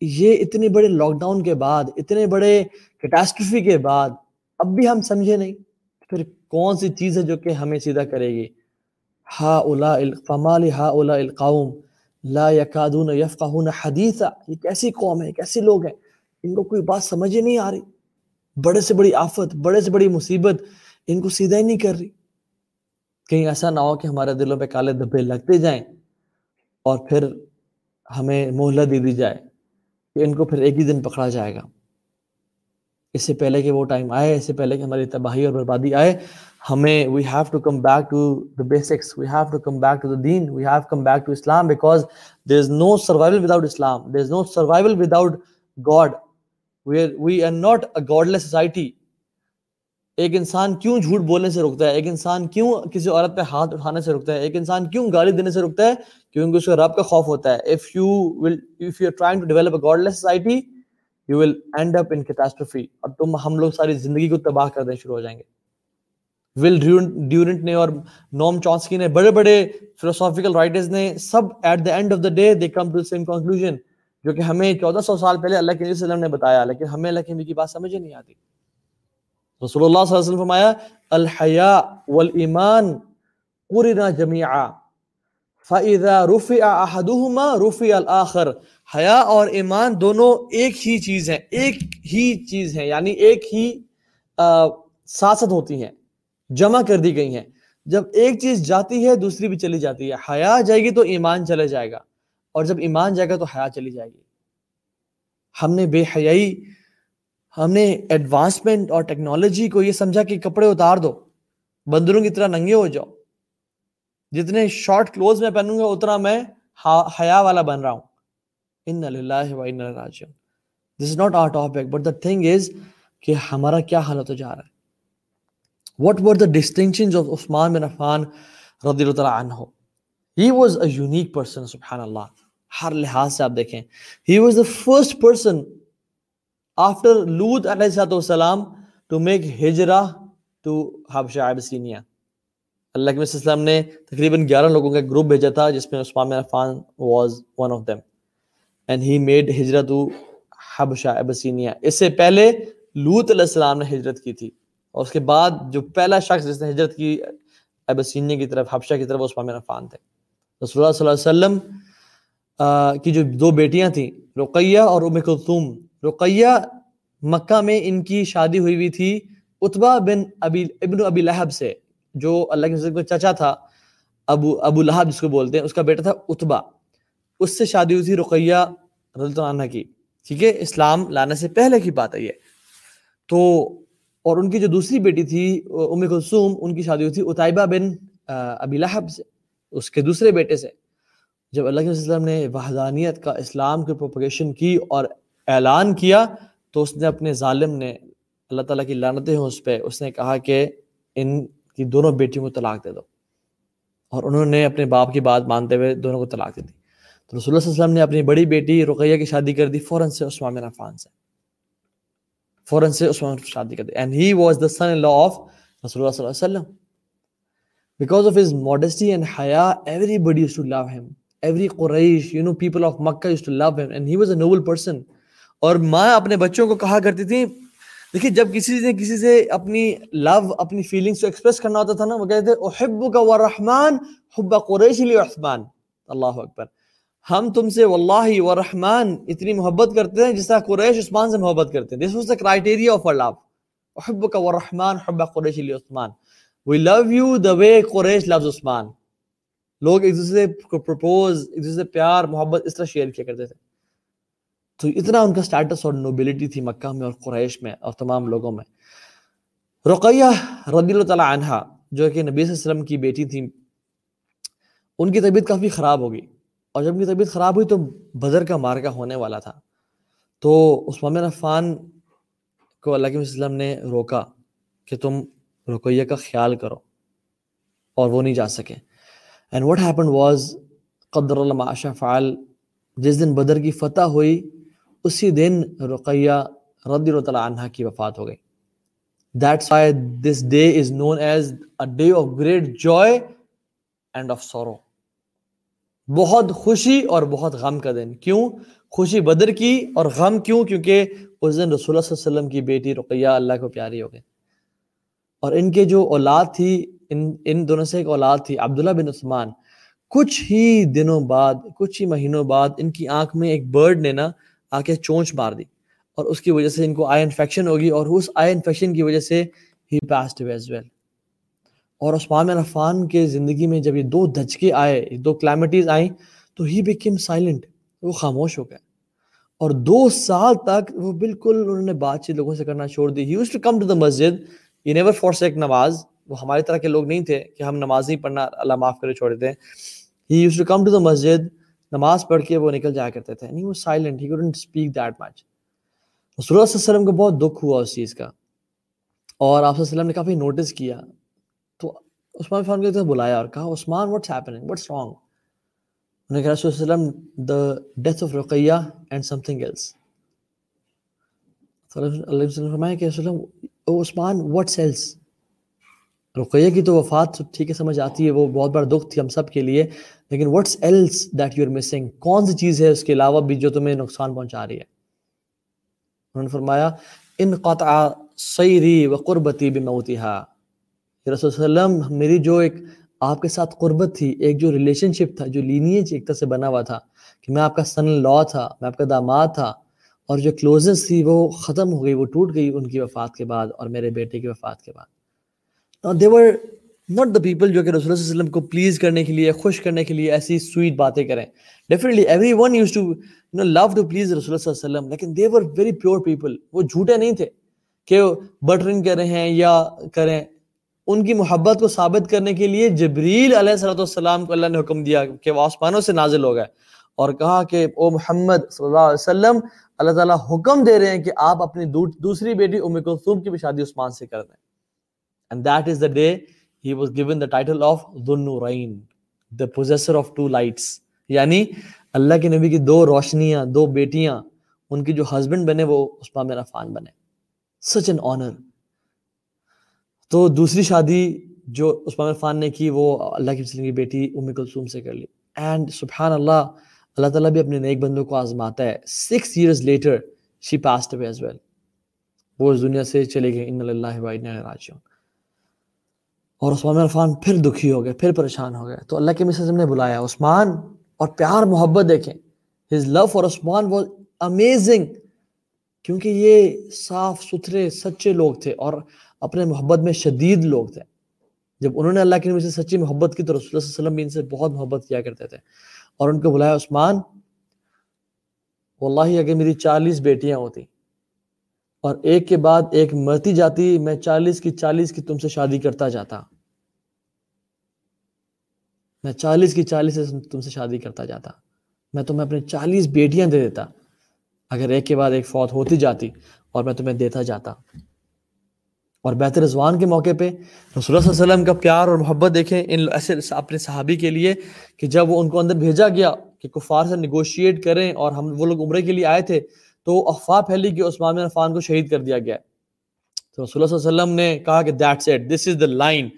یہ اتنے بڑے لاک ڈاؤن کے بعد، اتنے بڑے کیٹاسٹرفی کے بعد اب بھی ہم سمجھے نہیں۔ پھر کون سی چیز ہے جو کہ ہمیں سیدھا کرے گی؟ ہا اولا فمال ہا اولا القاؤم لا یکادون یفقہون حدیثا۔ یہ کیسی قوم ہے؟ کیسے لوگ ہیں؟ ان کو کوئی بات سمجھ ہی نہیں آ رہی۔ بڑے سے بڑی آفت، بڑے سے بڑی مصیبت، ان کو سیدھا ہی نہیں کر رہی۔ کہیں ایسا نہ ہو کہ ہمارے دلوں پہ کالے دھبے لگتے جائیں اور پھر ہمیں مہلت دے دی جائے کہ ان کو پھر ایک ہی دن پکڑا جائے گا۔ اس سے پہلے کہ وہ ٹائم آئے، اس سے پہلے کہ ہماری تباہی اور بربادی آئے، ہمیں we have to come back to the basics we have to come back to the then we have come back to Islam because there is no survival without Islam there is no survival without God we are not a godless society ایک انسان کیوں جھوٹ بولنے سے رکتا ہے؟ ایک انسان کیوں کسی عورت پہ ہاتھ اٹھانے سے رکتا ہے؟ ایک انسان کیوں گالی دینے سے رکتا ہے؟ کیونکہ اس کو رب کا خوف ہوتا ہے۔ If you will if you trying to develop a godless society you will end up in catastrophe اور تم ہم لوگ ساری زندگی کو تباہ کر دیں شروع ہو جائیں گے۔ ول ڈیورنٹ نے اور نوم چانسکی نے بڑے بڑے فلوسافیکل رائٹرز نے سب at the end of the day they come to same conclusion جو کہ ہمیں چودہ سو سال پہلے اللہ کے وسلم نے بتایا، لیکن ہمیں اللہ کے کی بات سمجھ نہیں آتی۔ رسول اللہ صلی اللہ علیہ وسلم فرمایا، الحیاء والایمان قرنا جميعا فاذا رفع احدهما رفع الاخر۔ حیا اور ایمان دونوں ایک ہی چیز ہیں، ایک ہی چیز ہیں یعنی ایک ہی ساتھ ہوتی ہیں، جمع کر دی گئی ہیں۔ جب ایک چیز جاتی ہے، دوسری بھی چلی جاتی ہے۔ حیا جائے گی تو ایمان چلے جائے گا۔ اور جب ایمان جائے گا تو حیا چلی جائے گی۔ ہم نے بے حیائی، ہم نے ایڈوانسمنٹ اور ٹیکنالوجی کو یہ سمجھا کہ کپڑے اتار دو، بندروں کی طرح ننگے ہو جاؤ۔ جتنے شارٹ کلوز میں پہنوں گا، اتنا میں حیا والا بن رہا ہوں۔ ان اللہ و ان راجعون۔ This is not our topic but the thing is کہ ہمارا کیا حالت ہو جا رہا ہے۔ What were the distinction of Usman بن عفان رضی اللہ عنہ؟ He was a unique person سبحان اللہ۔ ہر لحاظ سے آپ دیکھیں۔ He was the first person after Lot علیہ صاحب السلام ٹو میک ہجرا ٹو حبشہ عبسینیا اللہ کے وسلم نے تقریباً گیارہ لوگوں کا گروپ بھیجا تھا، جس میں عثمان بن Affan was one of them and he made ہجرا to حبشہ عبسینیا اس سے پہلے لوت علیہ السلام نے ہجرت کی تھی۔ اور اس کے بعد جو پہلا شخص جس نے ہجرت کی عبسینیا کی طرف، حبشہ کی طرف عثمان بن عفان تھے۔ رسول اللہ صلی اللہ علیہ وسلم کی جو دو بیٹیاں تھیں، رقیہ اور ام کلثوم۔ رقیہ مکہ میں ان کی شادی ہوئی ہوئی تھی اتبا بن ابی، ابن ابی لہب سے، جو اللہ کے کو چچا تھا، ابو ابو لہب جس کو بولتے ہیں، اس کا بیٹا تھا اتبا اس سے شادی ہوئی تھی رقیہ رضی اللہ عنہ کی۔ ٹھیک ہے، اسلام لانے سے پہلے کی بات ہے یہ۔ تو، اور ان کی جو دوسری بیٹی تھی، ام کلثوم، ان کی شادی ہوئی تھی اتائبہ بن ابی لہب سے، اس کے دوسرے بیٹے سے۔ جب اللہ کے وسلم نے وحدانیت کا اسلام کی پروپگیشن کی اور اعلان کیا، تو اس نے اپنے ظالم نے اللہ تعالیٰ کی لانتیں ہوں اس پہ، اس نے کہا کہ ان کی دونوں بیٹیوں کو طلاق دے دو۔ اور انہوں نے اپنے باپ کی بات مانتے ہوئے دونوں کو طلاق دے دی۔ تو رسول اللہ صلی اللہ علیہ وسلم نے اپنی بڑی بیٹی رقیہ کی شادی کر دی، فوراً سے عثمان بن عفان سے۔ فوراً سے عثمان شادی کر دی۔ And he was the son law of رسول اللہ صلی اللہ علیہ وسلم۔ Because of his modesty and حیا everybody to love him every Quraysh you know people of Makkah used to love him and he was a noble person اور ماں اپنے بچوں کو کہا کرتی تھی، دیکھیے، جب کسی نے کسی سے اپنی لو اپنی فیلنگس کو ایکسپریس کرنا ہوتا تھا نا، وہ کہتے تھے احب کا ورحمان حب قریش لی عثمان اللہ اکبر ہم تم سے واللہ ورحمان اتنی محبت کرتے ہیں جس طرح قریش عثمان سے محبت کرتے ہیں. This was the criteria of our love احب کا ورحمان حب قریش لی عثمان وی لو یو دا وے قریش لفظ عثمان. لوگ ایک دوسرے کو پرپوز ایک دوسرے پیار، محبت، اس طرح شیئر کیا کرتے تھے۔ تو اتنا ان کا سٹیٹس اور نوبلٹی تھی مکہ میں اور قریش میں اور تمام لوگوں میں۔ رقیہ رضی اللہ تعالیٰ عنہ جو کہ نبی صلی اللہ علیہ وسلم کی بیٹی تھی ان کی طبیعت کافی خراب ہو گئی۔ اور جب ان کی طبیعت خراب ہوئی تو بدر کا مارکا ہونے والا تھا۔ تو عثمان عفان کو اللہ کے وسلم نے روکا کہ تم رقیہ کا خیال کرو اور وہ نہیں جا سکے۔ اینڈ واٹ ہیپن واز قدر اللہ فعال جس دن بدر کی فتح ہوئی، اسی دن رقیہ رضی اللہ تعالیٰ عنہ کی وفات ہو گئی۔ That's why this day is known as a day of great joy and of sorrow بہت خوشی اور بہت غم کا دن۔ کیوں؟ خوشی بدر کی اور غم کیوں؟ کیونکہ اس دن رسول اللہ صلی اللہ علیہ وسلم کی بیٹی رقیہ اللہ کو پیاری ہو گئی۔ اور ان کے جو اولاد تھی ان ان دونوں سے ایک اولاد تھی، عبداللہ بن عثمان۔ کچھ ہی دنوں بعد، کچھ ہی مہینوں بعد ان کی آنکھ میں ایک برڈ نے نا آ کے چونچ مار دی اور اس کی وجہ سے ان کو آئی انفیکشن ہوگی اور اس آئی انفیکشن کی وجہ سے ہی پاسڈ ایز ویل اور عثمان عرفان کے زندگی میں جب یہ دو دھچکے آئے دو کلیمٹیز آئیں، تو ہی بیکم سائلنٹ وہ خاموش ہو گئے۔ اور دو سال تک وہ بالکل انہوں نے بات چیت لوگوں سے کرنا چھوڑ دی۔ ہی ٹو کم ٹو دا مسجد یہ نیور فورس ایک نماز۔ وہ ہماری طرح کے لوگ نہیں تھے کہ ہم نماز نہیں پڑھنا اللہ معاف کرے چھوڑ دیتے he used to come to the مسجد نماز پڑھ کے وہ نکل جایا کرتے تھے۔ نہیں وہ silent he couldn't speak that much رسول اللہ صلی اللہ علیہ وسلم کو بہت دکھ ہوا اس چیز کا۔ اور آپ صلی اللہ علیہ وسلم نے کافی نوٹس کیا۔ تو عثمان فان کو بلایا اور کہا، Usman what's happening what's wrong انہوں نے کہا، رسول اللہ علیہ وسلم the death of Ruqayyah and something else اللہ علیہ وسلم فرمایا کہ رسول اللہ عثمان واٹس ایلس رقیہ کی تو وفات ٹھیک ہے، سمجھ آتی ہے، وہ بہت بڑا دکھ تھی ہم سب کے لیے، لیکن what's else that you are missing کون سی چیز ہے اس کے علاوہ بھی جو تمہیں نقصان پہنچا رہی ہے؟ انہوں نے فرمایا، ان قطع سیری و قربتی بموتها رسول وسلم، میری جو ایک آپ کے ساتھ قربت تھی، ایک جو ریلیشن شپ تھا، جو لینیج ایک طرح سے بنا ہوا تھا، کہ میں آپ کا سن لا تھا، میں آپ کا داماد تھا، اور جو کلوزنس تھی وہ ختم ہو گئی، وہ ٹوٹ گئی ان کی وفات کے بعد اور میرے بیٹے کی وفات کے بعد۔ دیور ناٹ دا پیپل جو کہ رسول اللہ علیہ وسلم کو پلیز کرنے کے لیے، خوش کرنے کے لیے ایسی سویٹ باتیں کریں۔ Definitely everyone used to to love to please رسول اللہ علیہ وسلم، لیکن دیور ویری پیور پیپل وہ جھوٹے نہیں تھے کہ بٹرنگ کریں ہیں یا کریں۔ ان کی محبت کو ثابت کرنے کے لیے جبریل علیہ صلاۃ والسلام کو اللہ نے حکم دیا کہ وہ آسمانوں سے نازل ہو گئے۔ اور کہا کہ، او محمد صلی اللہ علیہ وسلم، اللہ تعالیٰ حکم دے رہے ہیں کہ آپ اپنی دوسری بیٹی ام کلثوم کی بھی شادی عثمان سے کر دیں۔ And that is the day he was given the title of Dhunnurain, the possessor of two lights. یعنی اللہ کے نبی کی دو روشنیاں دو بیٹیاں ان کی جو ہسبینڈ بنے وہ عثمان بن عفان بنے. سچ این آنر تو دوسری شادی جو عثمان عفان نے کی وہ اللہ کی وسلم کی بیٹی ام کلثوم سے کر لی. اینڈ سبحان اللہ اللہ تعالیٰ بھی اپنے نیک بندوں کو آزماتا ہے. Six years later she passed away as well وہ اس دنیا سے چلے گئے. ان اللہ راجعون. اور عثمان عرفان پھر دکھی ہو گئے، پھر پریشان ہو گئے۔ تو اللہ کے مسلم نے بلایا۔ عثمان اور پیار، محبت دیکھیں۔ His love for Usman was amazing کیونکہ یہ صاف ستھرے، سچے لوگ تھے اور اپنے محبت میں شدید لوگ تھے۔ جب انہوں نے اللہ کے نبی سے سچی محبت کی تو رسول اللہ علیہ وسلم بھی ان سے بہت محبت کیا کرتے تھے۔ اور ان کو بلایا عثمان، واللہ اگر میری چالیس بیٹیاں ہوتی اور ایک کے بعد ایک مرتی جاتی، میں چالیس کی چالیس کی تم سے شادی کرتا جاتا۔ میں چالیس کی چالیس سے تم سے شادی کرتا جاتا۔ میں تمہیں اپنے چالیس بیٹیاں دے دیتا۔ اگر ایک کے بعد ایک فوت ہوتی جاتی اور میں تمہیں دیتا جاتا۔ اور بہتر رضوان کے موقع پہ رسول اللہ صلی اللہ علیہ وسلم کا پیار اور محبت دیکھیں ان ایسے اپنے صحابی کے لیے کہ جب وہ ان کو اندر بھیجا گیا کہ کفار سے نیگوشیٹ کریں اور ہم وہ لوگ عمرے کے لیے آئے تھے، تو افواہ پھیلی کہ عثمان عرفان کو شہید کر دیا گیا۔ تو رسول اللہ صلی اللہ علیہ وسلم نے کہا کہ that's it this is the line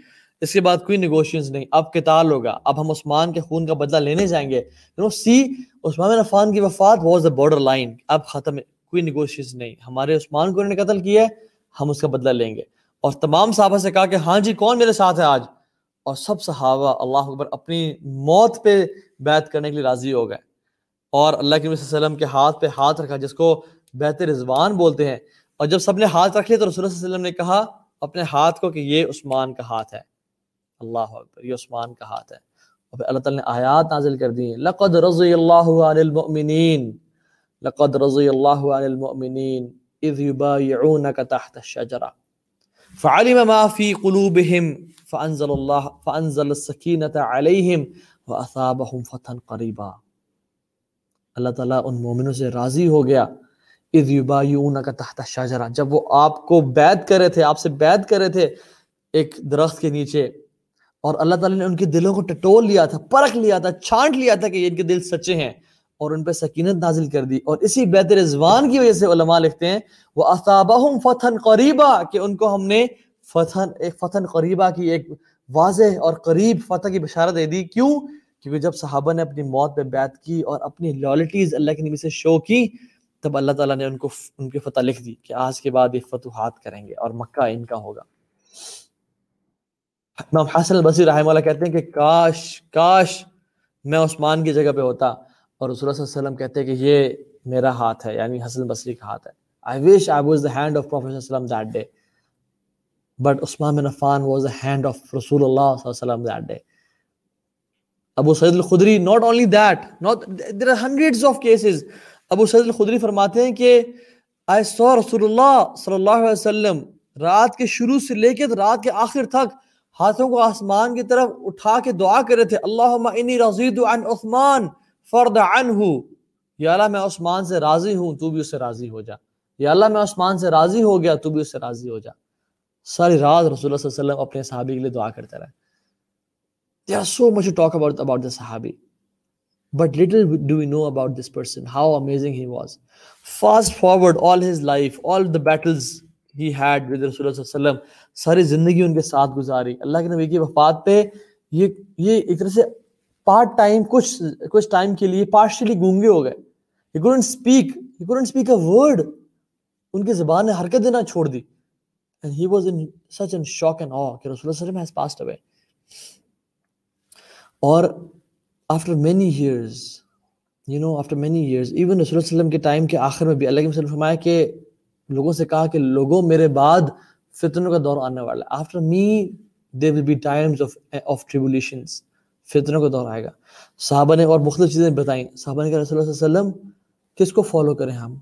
اس کے بعد کوئی نیگوشینز نہیں۔ اب کتال ہوگا۔ اب ہم عثمان کے خون کا بدلہ لینے جائیں گے۔ سی عثمان عفان کی وفات واز دا بارڈر لائن اب ختم کوئی نیگوشینز نہیں۔ ہمارے عثمان کو انہوں نے قتل کیا ہے، ہم اس کا بدلہ لیں گے۔ اور تمام صحابہ سے کہا کہ ہاں جی کون میرے ساتھ ہے آج؟ اور سب صحابہ اللہ اکبر اپنی موت پہ بیعت کرنے کے لیے راضی ہو گئے۔ اور اللہ کے نبی صلی اللہ علیہ وسلم کے ہاتھ پہ ہاتھ رکھا، جس کو بیت رضوان بولتے ہیں۔ اور جب سب نے ہاتھ رکھ لیا تو رسول اللہ صلی اللہ علیہ وسلم نے کہا اپنے ہاتھ کو کہ یہ عثمان کا ہاتھ ہے۔ اللہ اکبر، یہ عثمان کا ہاتھ ہے۔ اور پھر اللہ تعالیٰ نے آیات نازل کر دی لقد رضی اللہ عن المؤمنین، لقد رضی اللہ عن المؤمنین، اذ یبایعونک تحت الشجرہ۔ فعلم ما فی قلوبہم، فانزل اللہ، فانزل السکینة علیہم واثابہم فتحا قریبا۔ اللہ تعالیٰ ان مومنوں سے راضی ہو گیا۔ اذ یبایعونک تحت الشجرہ۔ جب وہ آپ کو بیعت کر رہے تھے، آپ سے بیعت کر رہے تھے، ایک درخت کے نیچے اور اللہ تعالیٰ نے ان کے دلوں کو ٹٹول لیا تھا، پرکھ لیا تھا، چھانٹ لیا تھا کہ یہ ان کے دل سچے ہیں اور ان پہ سکینت نازل کر دی۔ اور اسی بیت رضوان کی وجہ سے علماء لکھتے ہیں وہ اصابہم فتح قریبا کہ ان کو ہم نے فتح ایک فتح قریبا کی ایک واضح اور قریب فتح کی بشارت دے دی۔ کیوں؟ کیونکہ جب صحابہ نے اپنی موت پہ بیعت کی اور اپنی لالٹیز اللہ کے نبی سے شو کی، تب اللہ تعالیٰ نے ان کو، ان کی فتح لکھ دی کہ آج کے بعد یہ فتوحات کریں گے اور مکہ ان کا ہوگا۔ امام حسن البصری رحمہ اللہ کہتے ہیں کہ کاش کاش میں عثمان کی جگہ پہ ہوتا اور رسول اللہ صلی اللہ علیہ وسلم کہتے ہیں کہ یہ میرا ہاتھ ہے یعنی حسن البصری کا ہاتھ ہے۔ I wish I was the hand of Prophet صلی اللہ علیہ وسلم that day but Usman bin Affan was the hand of Rasulullah صلی اللہ علیہ وسلم that day Abu Saeed الخدری، not only that not there are hundreds of cases ابو سعید الخدری فرماتے ہیں کہ I saw رسول اللہ صلی اللہ علیہ وسلم رات کے شروع سے لے کے رات کے آخر تک ہاتھوں کو آسمان کی طرف اٹھا کے دعا کرے تھے اللہم انی رضید عن عثمان فرد عنہ یا اللہ میں عثمان سے راضی ہوں تو بھی اس سے راضی ہو جا یا اللہ میں عثمان سے راضی ہو گیا تو بھی اس سے راضی ہو جا ساری رات رسول اللہ صلی اللہ علیہ وسلم اپنے صحابی کے لیے دعا کرتے رہے There are so much to talk about about the Sahabi. But little do we know about this person, how amazing he was. Fast forward all his life, all the battles he had with Rasulullah صلی اللہ علیہ وسلم، ساری زندگی ان کے ساتھ گزاری۔ اللہ کے نبی کی وفات پہ یہ یہ ایک طرح سے پارٹ ٹائم کچھ کچھ ٹائم کے لیے پارشلی گونگے ہو گئے۔ He couldn't speak he couldn't speak a word ان کی زبان نے حرکت دینا چھوڑ دی۔ And he was in such a shock and awe کہ رسول اللہ صلی اللہ علیہ وسلم has passed away اور after many years you know after many years even رسول اللہ علیہ وسلم کے ٹائم کے آخر میں بھی اللہ کے وسلم فرمایا کہ لوگوں سے کہا کہ لوگوں میرے بعد فتنوں کا دور آنے والا ہے۔ After me they will be times of of tribulations فتنوں کا دور آئے گا۔ صحابہ نے اور مختلف چیزیں بتائیں۔ صحابہ نے کہا، رسول اللہ صلی اللہ علیہ وسلم، کس کو فالو کریں ہم؟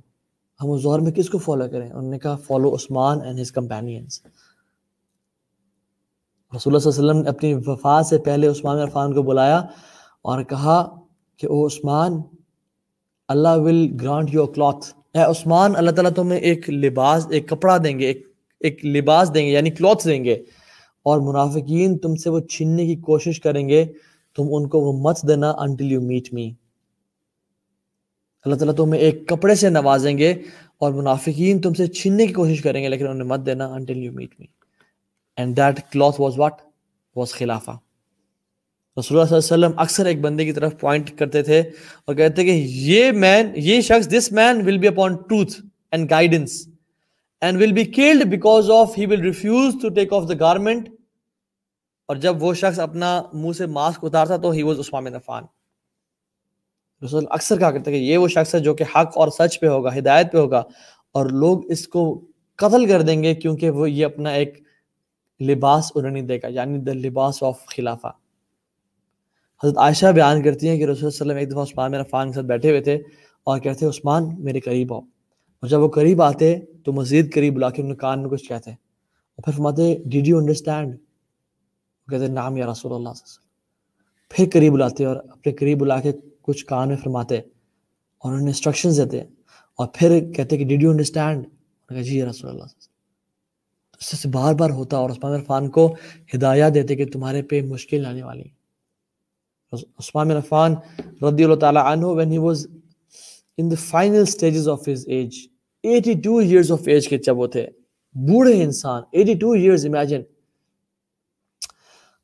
ہم اس دور میں کس کو فالو کریں؟ انہوں نے کہا follow Usman and his companions رسول اللہ صلی اللہ علیہ وسلم نے اپنی وفات سے پہلے عثمان عرفان کو بلایا اور کہا کہ، او Usman, Allah will grant your cloth O Usman, اللہ تعالیٰ تمہیں ایک لباس، ایک کپڑا دیں گے، ایک ایک لباس دیں گے یعنی کلوتھ دیں گے۔ اور منافقین تم سے وہ چھیننے کی کوشش کریں گے، تم ان کو وہ مت دینا انٹل یو میٹ می اللہ تعالیٰ تمہیں ایک کپڑے سے نوازیں گے اور منافقین تم سے چھیننے کی کوشش کریں گے، لیکن انہیں مت دینا until you meet me and that cloth was what was خلافہ۔ رسول اللہ صلی اللہ علیہ وسلم اکثر ایک بندے کی طرف پوائنٹ کرتے تھے اور کہتے کہ یہ مین یہ شخص this man will be upon truth and guidance and will be killed because of he will refuse to take off the garment اور جب وہ شخص اپنا منہ سے ماسک اتارتا تو ہی واز عثمان عفان رسول اکثر کہا کرتے کہ یہ وہ شخص ہے جو کہ حق اور سچ پہ ہوگا، ہدایت پہ ہوگا اور لوگ اس کو قتل کر دیں گے کیونکہ وہ یہ اپنا ایک لباس انہوں نہیں دے گا یعنی دا لباس آف خلافہ۔ حضرت عائشہ بیان کرتی ہیں کہ رسول اللہ علیہ وسلم ایک دفعہ عثمان بن عفان کے ساتھ بیٹھے ہوئے تھے اور کہتے عثمان، میرے قریب آؤ۔ اور جب وہ قریب آتے تو مزید قریب بلا کے ان کان میں کچھ کہتے اور پھر فرماتے ڈیڈ یو انڈرسٹینڈ کہتے نام یا رسول اللہ صلی اللہ علیہ وسلم۔ پھر قریب بلاتے اور اپنے قریب بلا کے کچھ کان میں فرماتے اور انہیں انسٹرکشن دیتے اور پھر کہتے کہ ڈیڈ یو انڈرسٹینڈ جی یا رسول اللہ صلی اللہ علیہ وسلم۔ اس سے بار بار ہوتا اور عثمان عرفان کو ہدایات دیتے کہ تمہارے پہ مشکل آنے والی عثمان بن عفان رضی اللہ تعالیٰ عنہ when he was in the final stages of his age 82 years of age کے جب وہ تھے بوڑھے انسان 82 years imagine.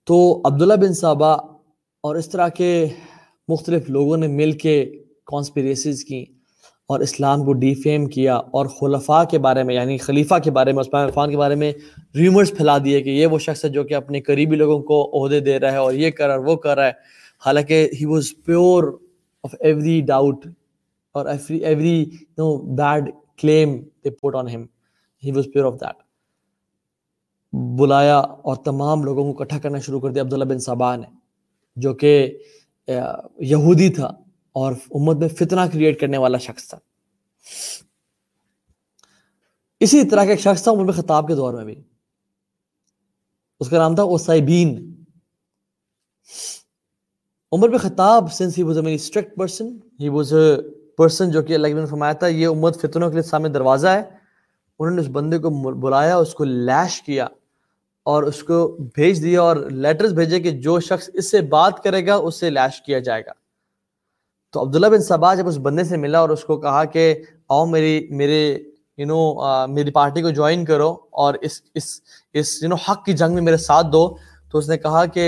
تو عبداللہ بن صحابہ اور اس طرح کے مختلف لوگوں نے مل کے کانسپیریسیز کی اور اسلام کو ڈیفیم کیا اور خلفاء کے بارے میں یعنی خلیفہ کے بارے میں، عثمان عرفان کے بارے میں ریومرز پھیلا دیے کہ یہ وہ شخص ہے جو کہ اپنے قریبی لوگوں کو عہدے دے رہا ہے اور یہ کر رہا ہے، وہ کر رہا ہے۔ حالانکہ he was pure of every doubt اور every no bad claim they put on him he was pure of that بلایا اور تمام لوگوں کو اکٹھا کرنا شروع کر دیا عبداللہ بن صبا نے، جو کہ یہودی تھا اور امت میں فتنہ کریٹ کرنے والا شخص تھا۔ اسی طرح کا ایک شخص تھا عمر بن خطاب کے دور میں بھی۔ اس کا نام تھا اسائبین Umar bin Khattab since he was a very strict person he was a person جو کہ اللہ نے فرمایا تھا، یہ امت فتنوں کے لیے سامنے دروازہ ہے، انہوں نے اس بندے کو بلایا، اس کو لیش کیا اور اس کو بھیج دیا اور لیٹرز بھیجے کہ جو شخص اس سے بات کرے گا، اس سے لیش کیا جائے گا. تو عبداللہ بن صبا جب اس بندے سے ملا اور اس کو کہا کہ آؤ میری، میرے یو نو میری پارٹی کو جوائن کرو اور اس اس اس یو نو حق کی جنگ میں میرے ساتھ دو، تو اس نے کہا کہ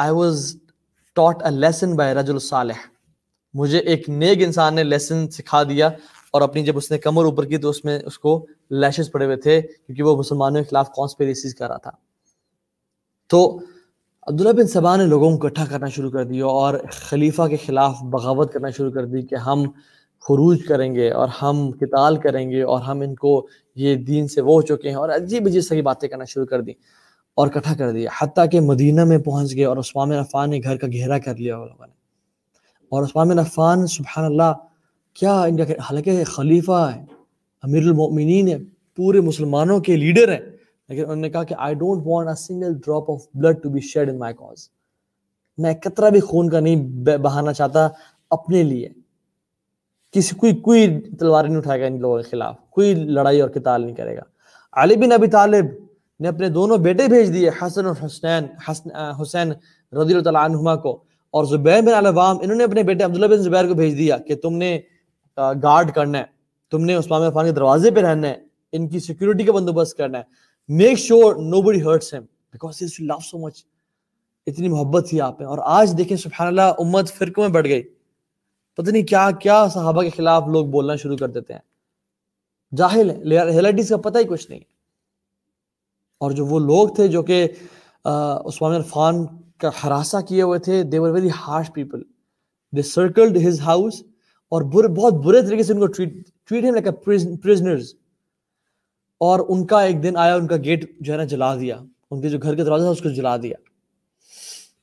I was taught a lesson by رج الصالح مجھے ایک نیک انسان نے لیسن سکھا دیا اور اپنی جب اس نے کمر اوپر کی تو اس میں اس کو لیشز پڑے ہوئے تھے کیونکہ وہ مسلمانوں کے خلاف کانسپیریسیز کر رہا تھا۔ تو عبداللہ بن صبا نے لوگوں کو اکٹھا کرنا شروع کر دیا اور خلیفہ کے خلاف بغاوت کرنا شروع کر دی کہ ہم خروج کریں گے اور ہم کتال کریں گے اور ہم ان کو یہ دین سے وہ ہو چکے ہیں اور عجیب عجیب ساری باتیں کرنا شروع کر دی اور اکٹھا کر دیا، حتیٰ کہ مدینہ میں پہنچ گئے اور عثمان عفان نے گھر کا گھیرا کر لیا وہ لوگوں نے۔ اور عثمان عفان سبحان اللہ، کیا ان کا حالانکہ خلیفہ ہے، امیر المؤمنین ہے، پورے مسلمانوں کے لیڈر ہیں۔ لیکن انہوں نے کہا کہ I don't want a single drop of blood to be shed in my cause میں قطرہ بھی خون کا نہیں بہانا چاہتا اپنے لیے۔ کسی، کوئی کوئی تلوار نہیں اٹھائے گا ان لوگوں کے خلاف، کوئی لڑائی اور کتال نہیں کرے گا۔ علی بن ابی طالب نے اپنے دونوں بیٹے بھیج دیے، حسن اور حسین حسین رضی اللہ تعالیٰ عنہما کو۔ اور زبیر بن الوام انہوں نے اپنے بیٹے عبداللہ بن زبیر کو بھیج دیا کہ تم نے گارڈ کرنا ہے، تم نے عثمان عفان کے دروازے پہ رہنا ہے، ان کی سیکیورٹی کا بندوبست کرنا ہے۔ Make sure nobody hurts him because love so much اتنی محبت تھی آپ میں۔ اور آج دیکھیں، سبحان اللہ، امت فرقوں میں بڑھ گئی۔ پتہ نہیں کیا کیا صحابہ کے خلاف لوگ بولنا شروع کر دیتے ہیں۔ جاہل ہے ریئلٹیز کا پتہ ہی کچھ نہیں۔ اور جو وہ لوگ تھے جو کہ عثمان عرفان کا ہراسہ کیے ہوئے تھے they were very harsh people they circled his house اور برے بہت برے طریقے سے ان کو ٹریٹ ٹریٹ لائک پرزنرز اور ان کا ایک دن آیا، ان کا گیٹ جو ہے نا جلا دیا۔ ان کے جو گھر کے دروازہ تھا اس کو جلا دیا۔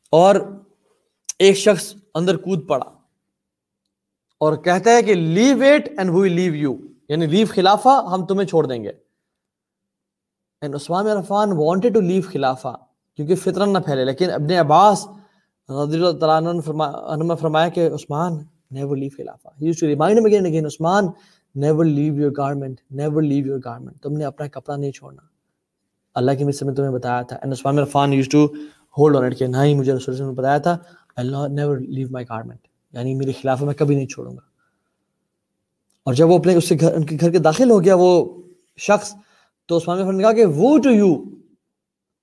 اور ایک شخص اندر کود پڑا اور کہتا ہے کہ leave it and we leave you یعنی لیو خلافہ، ہم تمہیں چھوڑ دیں گے۔ And Usman Irfan wanted to leave خلافہ کیونکہ فطرن نہ پھیلے. لیکن ابن عباس رضی اللہ تعالیٰ عنہ فرما فرمایا کہ Usman never leave خلافہ he used to remind again again Usman never leave your garment never leave your garment تم نے اپنا کپڑا نہیں چھوڑنا اللہ کی مثل میں تمہیں بتایا تھا. And Usman Irfan used to hold on it کہ نہ ہی مجھے رسول نے بتایا تھا اللہ نیور لیو مائی گارمنٹ یعنی میرے خلاف میں کبھی نہیں چھوڑوں گا. اور جب وہ اپنے اس کے گھر، ان کے گھر کے داخل ہو گیا، وہ شخص تو عثمان نے کہا کہ وہ ٹو یو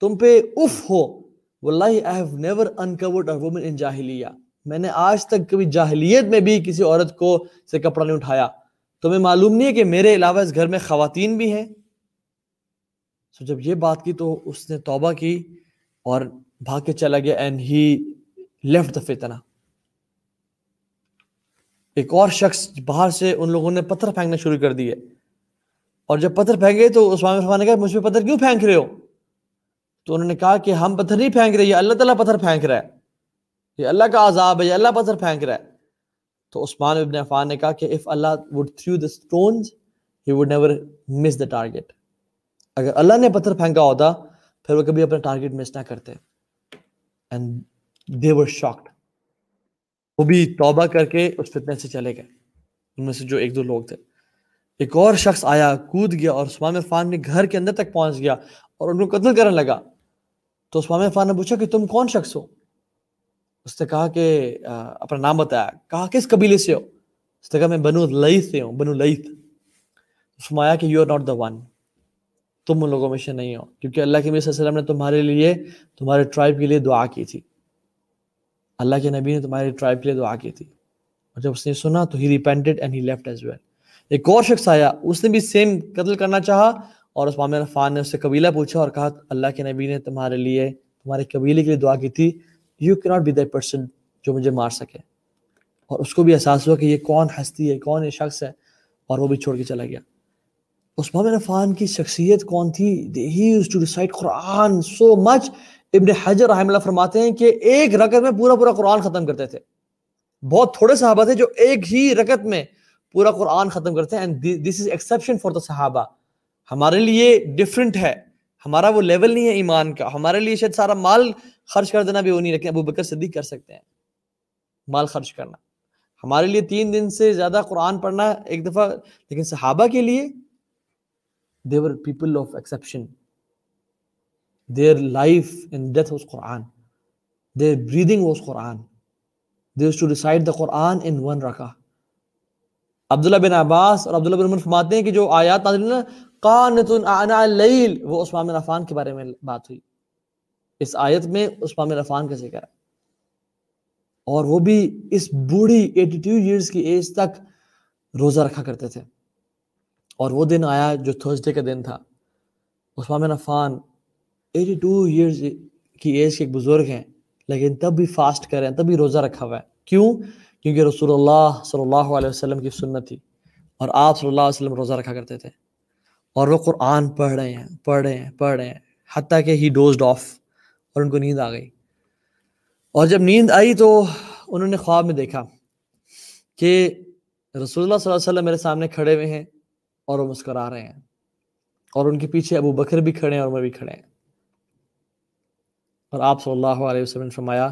تم پہ اف ہو، واللہ I have never uncovered a woman in جاہلیہ۔ میں نے آج تک کبھی جاہلیت میں بھی کسی عورت کو سے کپڑا نہیں اٹھایا۔ تمہیں معلوم نہیں ہے کہ میرے علاوہ اس گھر میں خواتین بھی ہیں؟ So جب یہ بات کی تو اس نے توبہ کی اور بھاگ کے چلا گیا اینڈ ہی لیفٹ دا فتنہ ایک اور شخص باہر سے ان لوگوں نے پتھر پھینکنا شروع کر دیے۔ اور جب پتھر پھینکے تو عثمان عرفان نے کہا، مجھ پہ پتھر کیوں پھینک رہے ہو؟ تو انہوں نے کہا کہ ہم پتھر نہیں پھینک رہے، یہ اللہ تعالیٰ پتھر پھینک رہا ہے۔ یہ اللہ کا عذاب ہے، یہ اللہ پتھر پھینک رہا ہے۔ تو عثمان ابن عفان نے کہا کہ if Allah would throw the stones he would never miss the target اگر اللہ نے پتھر پھینکا ہوتا، پھر وہ کبھی اپنا ٹارگٹ مس نہ کرتے۔ And they were shocked وہ بھی توبہ کر کے اس فتنے سے چلے گئے۔ ان میں سے جو ایک دو لوگ تھے۔ ایک اور شخص آیا، کود گیا اور عثمان عفان کے گھر کے اندر تک پہنچ گیا اور ان کو قتل کرنے لگا۔ تو عثمان عفان نے پوچھا کہ تم کون شخص ہو؟ اس نے کہا کہ اپنا نام بتایا۔ کہا، کس قبیلے سے ہو؟ اس نے کہا، میں بنو لئیت سے ہوں، بنو لئیت فرمایا کہ you are not the one تم ان لوگوں میں سے نہیں ہو، کیونکہ اللہ کے صلی اللہ علیہ وسلم نے تمہارے لیے، تمہارے ٹرائب کے لیے دعا کی تھی۔ اللہ کے نبی نے تمہاری ٹرائب کے لیے دعا کی تھی۔ اور جب اس نے سنا تو he repented and he left as well ایک اور شخص آیا، اس نے بھی سیم قتل کرنا چاہا اور اس مامر نے اس سے قبیلہ پوچھا اور کہا، اللہ کے نبی نے تمہارے لیے، تمہارے قبیلے کے لیے دعا کی تھی یو کی ناٹ بی دیٹ پرسن جو مجھے مار سکے۔ اور اس کو بھی احساس ہوا کہ یہ کون ہستی ہے، کون یہ شخص ہے، اور وہ بھی چھوڑ کے چلا گیا۔ عثمان عفان کی شخصیت کون تھی؟ He used to recite Quran so much Ibn Hajar رحم اللہ فرماتے ہیں کہ ایک رکت میں پورا پورا قرآن ختم کرتے تھے۔ بہت تھوڑے صحابہ تھے جو ایک ہی رکت میں پورا قرآن ختم کرتے ہیں دس از ایکسیپشن فار دا صحابہ۔ ہمارے لیے ڈفرینٹ ہے۔ ہمارا وہ لیول نہیں ہے ایمان کا۔ ہمارے لیے شاید سارا مال خرچ کر دینا بھی وہ نہیں لیکن ابو بکر صدیق کر سکتے ہیں۔ مال خرچ کرنا۔ ہمارے لیے تین دن سے زیادہ قرآن پڑھنا ایک دفعہ، لیکن صحابہ کے لیے they were people of exception their life and death was Quran. Their breathing was Quran. They used to recite the Quran in one rakah. Abdullah bin Abbas اور عبداللہ بن عمر فرماتے ہیں کہ جو آیات نازل نا، قانتن اعنا اللیل وہ عثمان بن عفان کے بارے میں بات ہوئی۔ اس آیت میں عثمان بن عفان کا ذکر ہے۔ اور وہ بھی اس بوڑھی ایٹی ٹو ایئرس کی ایج تک روزہ رکھا کرتے تھے۔ اور وہ دن آیا جو تھرسڈے کا دن تھا۔ Usman bin Affan eighty two years کی ایج کے ایک بزرگ ہیں، لیکن تب بھی فاسٹ کر رہے ہیں، تب بھی روزہ رکھا ہوا ہے۔ کیوں؟ کیونکہ رسول اللہ صلی اللہ علیہ وسلم کی سنت تھی اور آپ صلی اللہ علیہ وسلم روزہ رکھا کرتے تھے اور وہ قرآن پڑھ رہے ہیں، پڑھ رہے ہیں، پڑھ رہے ہیں، حتیٰ کہ ہی ڈوزڈ آف اور ان کو نیند آ گئی۔ اور جب نیند آئی تو انہوں نے خواب میں دیکھا کہ رسول اللہ صلی اللہ علیہ وسلم میرے سامنے کھڑے ہوئے ہیں اور وہ مسکرا رہے ہیں اور ان کے پیچھے ابو بکر بھی کھڑے ہیں اور میں بھی کھڑے ہیں۔ اور آپ صلی اللہ علیہ وسلم نے فرمایا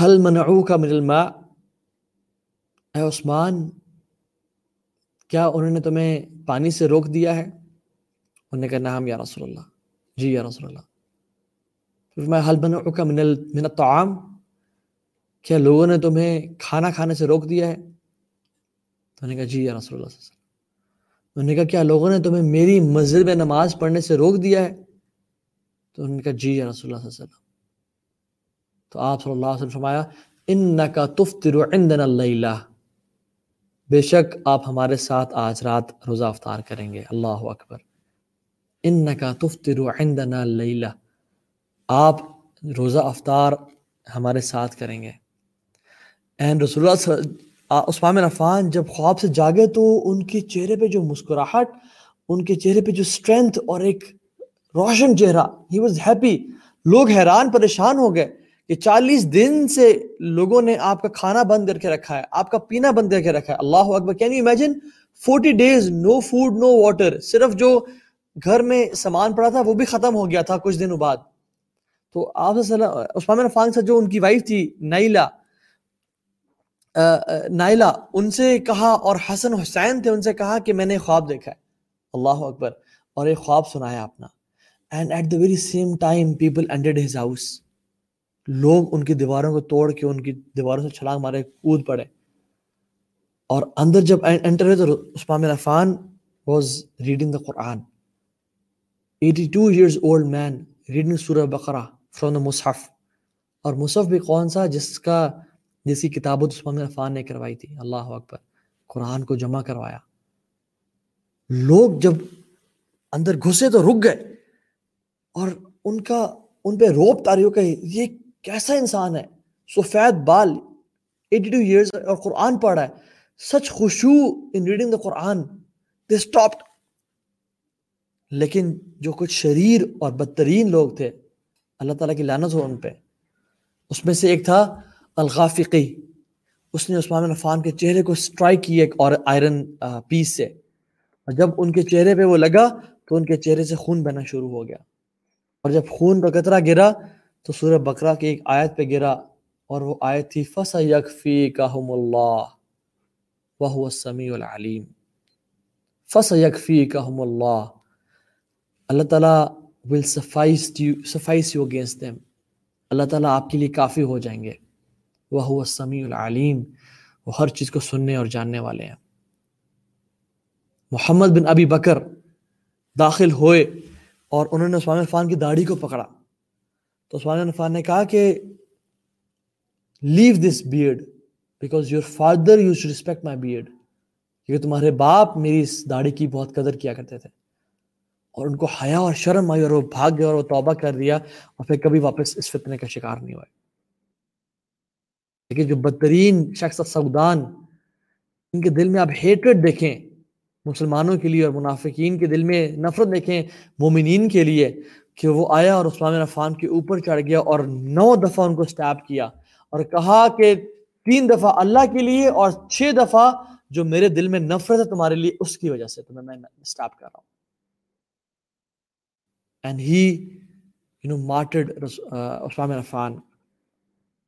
حل منعو کا من الماء؟ اے عثمان کیا انہوں نے تمہیں پانی سے روک دیا ہے؟ انہوں نے کہا نام یا رسول اللہ۔ جی یا رسول اللہ۔ فرمایا حل منعو کا من, من الطعام؟ کیا لوگوں نے تمہیں کھانا کھانے سے روک دیا ہے؟ تو انہوں نے کہا جی یا رسول اللہ صلی اللہ علیہ وسلم۔ انہوں نے کہا کیا لوگوں نے تمہیں میری مسجد میں نماز پڑھنے سے روک دیا ہے؟ تو انہوں نے کہا جی یا رسول اللہ صلی اللہ علیہ وسلم۔ تو آپ صلی اللہ علیہ وسلم فرمایا، انکا تفتر عندنا اللیلہ. بے شک آپ ہمارے ساتھ آج رات روزہ افطار کریں گے۔ اللہ اکبر۔ انکا تفتر عندنا اللیلہ۔ آپ روزہ افطار ہمارے ساتھ کریں گے۔ این رسول اللہ صلی عثمان عفان جب خواب سے جاگے تو ان کے چہرے پہ جو مسکراہٹ، ان کے چہرے پہ جو سٹرینتھ اور ایک روشن چہرہ ہی واز ہیپی لوگ حیران پریشان ہو گئے۔ کہ چالیس دن سے لوگوں نے آپ کا کھانا بند کر کے رکھا ہے، آپ کا پینا بند کر کے رکھا ہے۔ اللہ اکبر can you imagine forty days no food no water صرف جو گھر میں سامان پڑا تھا، وہ بھی ختم ہو گیا تھا کچھ دنوں بعد۔ تو آپ عثمان عفان سے جو ان کی وائف تھی، نائلہ نائلہ، ان سے کہا اور حسن حسین تھے، ان سے کہا کہ میں نے خواب دیکھا ہے۔ اللہ اکبر، اور ایک خواب سنایا اپنا۔ And at the very same time people indeed his house لوگ ان کی دیواروں کو توڑ کے ان کی دیواروں سے چھلانگ مارے، کود پڑے۔ اور اندر جب انٹر ہوئے تو Usman Affan was reading the Quran eighty two years old man reading سورہ بقرہ فرام دا مصحف اور مصحف بھی کون سا جس کا جس کی کتابت عثمان عفان نے کروائی تھی۔ اللہ اکبر، قرآن کو جمع کروایا۔ لوگ جب اندر گھسے تو رک گئے اور ان کا، ان پہ روپ تاریوں کا یہ کیسا انسان ہے؟ سفید بال ایٹی ٹو ایئرز اور قرآن پڑھ رہا ہے۔ سچ خوشو in reading the Quran they stopped لیکن جو کچھ شریر اور بدترین لوگ تھے، اللہ تعالیٰ کی لانت ہو ان پہ۔ اس میں سے ایک تھا الغافقی۔ اس نے عثمان عفان کے چہرے کو سٹرائک کی ایک اور آئرن پیس سے۔ اور جب ان کے چہرے پہ وہ لگا، تو ان کے چہرے سے خون بہنا شروع ہو گیا۔ اور جب خون کا قطرہ گرا تو سورہ بکرا کی ایک آیت پہ گرا اور وہ آیت تھی فس یکفی کہم اللہ وہ السمیع العلیم فس یکفی کہم اللہ اللہ تعالیٰ will suffice suffice you against them اللہ تعالیٰ آپ کے لیے کافی ہو جائیں گے۔ وہ سمیع العلیم وہ ہر چیز کو سننے اور جاننے والے ہیں۔ محمد بن ابی بکر داخل ہوئے اور انہوں نے عثمان عفان کی داڑھی کو پکڑا۔ تو عثمان عفان نے کہا کہ leave this beard because your father used to respect my beard کیونکہ تمہارے باپ میری اس داڑھی کی بہت قدر کیا کرتے تھے اور ان کو حیا اور شرم آئی اور وہ بھاگ گیا اور وہ توبہ کر دیا اور پھر کبھی واپس اس فتنے کا شکار نہیں ہوئے۔ لیکن جو بدترین شخص سعودان ان کے دل میں آپ ہیٹریڈ دیکھیں، مسلمانوں کے لیے اور منافقین کے دل میں نفرت دیکھیں، مومنین کے لیے کہ وہ آیا اور عثمان عفان کے اوپر چڑھ گیا اور نو دفعہ ان کو سٹیپ کیا اور کہا کہ تین دفعہ اللہ کے لیے اور چھ دفعہ جو میرے دل میں نفرت ہے تمہارے لیے، اس کی وجہ سے تمہیں میں سٹیپ کر رہا ہوں۔ And he you know martyred Usman Affan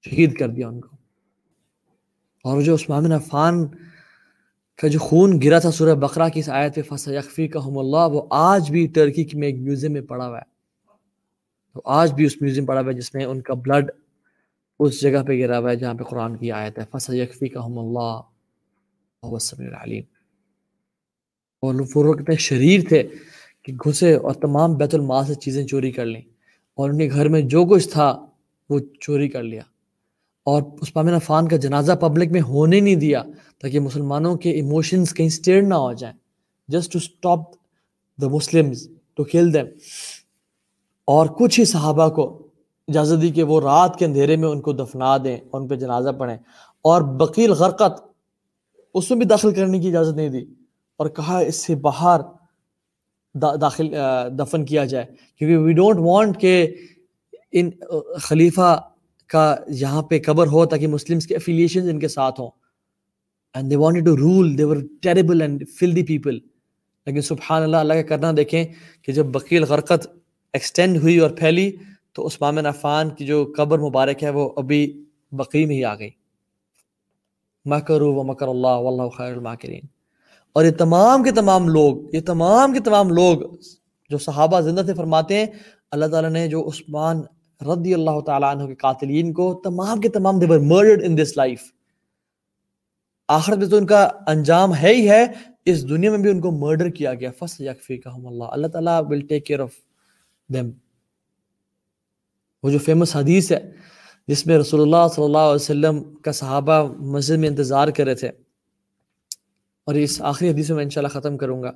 شہید کر دیا ان کو۔ اور جو عثمان عفان کا جو خون گرا تھا سورہ کی اس آیت پہ فص یکفی کا اللہ وہ آج بھی ٹرکی میں ایک میوزیم میں پڑا ہوا ہے۔ تو آج بھی اس میوزیم پڑا ہوا ہے جس میں ان کا بلڈ اس جگہ پہ گرا ہوا ہے جہاں پہ قرآن کی آیت ہے۔ فص یکفی کا اللہ وسلم العلیم اور وہ اتنے شریر تھے کہ گھسے اور تمام بیت المال سے چیزیں چوری کر لیں۔ اور ان کے گھر میں جو کچھ تھا وہ چوری کر لیا۔ اور اس پامن عفان کا جنازہ پبلک میں ہونے نہیں دیا تاکہ مسلمانوں کے ایموشنز کہیں اسٹیئر نہ ہو جائیں۔ Just to stop the Muslim to kill them اور کچھ ہی صحابہ کو اجازت دی کہ وہ رات کے اندھیرے میں ان کو دفنا دیں اور ان پہ جنازہ پڑھیں۔ اور بکیل غرقت اس میں بھی داخل کرنے کی اجازت نہیں دی۔ اور کہا اس سے باہر داخل دفن کیا جائے۔ کیونکہ وی ڈونٹ وانٹ کہ ان، خلیفہ کا یہاں پہ قبر ہو تاکہ مسلمس کے افیلیشنز ان کے ساتھ ہوں۔ And they wanted to rule they were terrible and fool the people لیکن سبحان اللہ اللہ کا کرنا دیکھیں کہ جب بکیل غرقت ایکسٹینڈ ہوئی اور پھیلی تو عثمان عفان کی جو قبر مبارک ہے وہ ابھی بقی میں ہی آ گئی۔ مکرو و مکر اللہ واللہ خیر الماکرین۔ اور یہ تمام کے تمام لوگ، یہ تمام کے تمام لوگ جو صحابہ زندہ سے فرماتے ہیں، اللہ تعالیٰ نے جو عثمان رضی اللہ تعالیٰ عنہ کے قاتلین کو تمام کے تمام they were murdered in this life آخرت میں تو ان کا انجام ہے ہی ہے، اس دنیا میں بھی ان کو مرڈر کیا گیا۔ فص یکفیکہم اللہ۔ اللہ تعالیٰ will take care of them. وہ جو فیمس حدیث ہے، جس میں رسول اللہ صلی اللہ علیہ وسلم کا صحابہ مسجد میں انتظار کر رہے تھے۔ اور اس آخری حدیث میں میں انشاءاللہ ختم کروں گا۔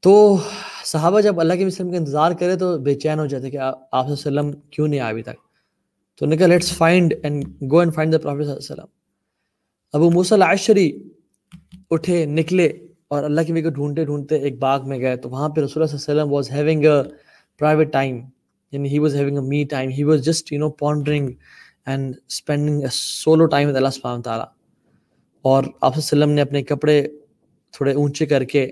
تو صحابہ جب اللہ کے وسلم کا انتظار کرے تو بے چین ہو جاتے کہ آپ وسلم کیوں نہیں آئے ابھی تک؟ تو نے کہا let's find and go and find the prophet صلی اللہ علیہ وسلم. ابو موسیٰ العشری اٹھے، نکلے اور اللہ کے وی کو ڈھونڈتے ڈھونڈتے ایک باغ میں گئے۔ تو وہاں پہ رسول اللہ صلی اللہ علیہ وسلم was having a private time یعنی he was having a me time he was just you know pondering and spending a solo time اللہ سبحانہ تعالیٰ اور آپ وسلم نے اپنے کپڑے تھوڑے اونچے کر کے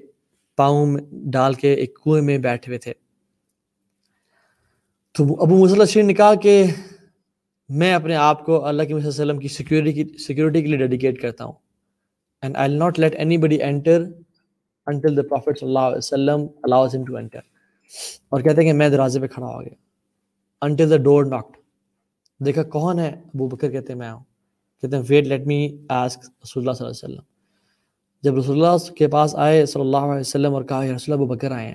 پاؤں میں ڈال کے ایک کنویں میں بیٹھے ہوئے تھے تو ابو مسلم شریف نے کہا کہ میں اپنے آپ کو اللہ کے وسلم کی سیکورٹی کی سیکورٹی کے لیے ڈیڈیکیٹ کرتا ہوں. And I not let anybody enter until the prophet صلی اللہ علیہ وسلم الاؤز ہم ٹو اینٹر اور کہتے ہیں کہ میں دروازے پہ کھڑا ہو گیا۔ انٹل دا ڈور ناکڈ دیکھا کون ہے؟ ابو بکر کہتے ہیں، میں ہوں۔ کہتے ہیں ویٹ لیٹ می آسک رسول اللہ صلی اللہ علیہ وسلم۔ جب رسول اللہ کے پاس آئے صلی اللہ علیہ وسلم اور کہا رسول اللہ بکر آئے ہیں.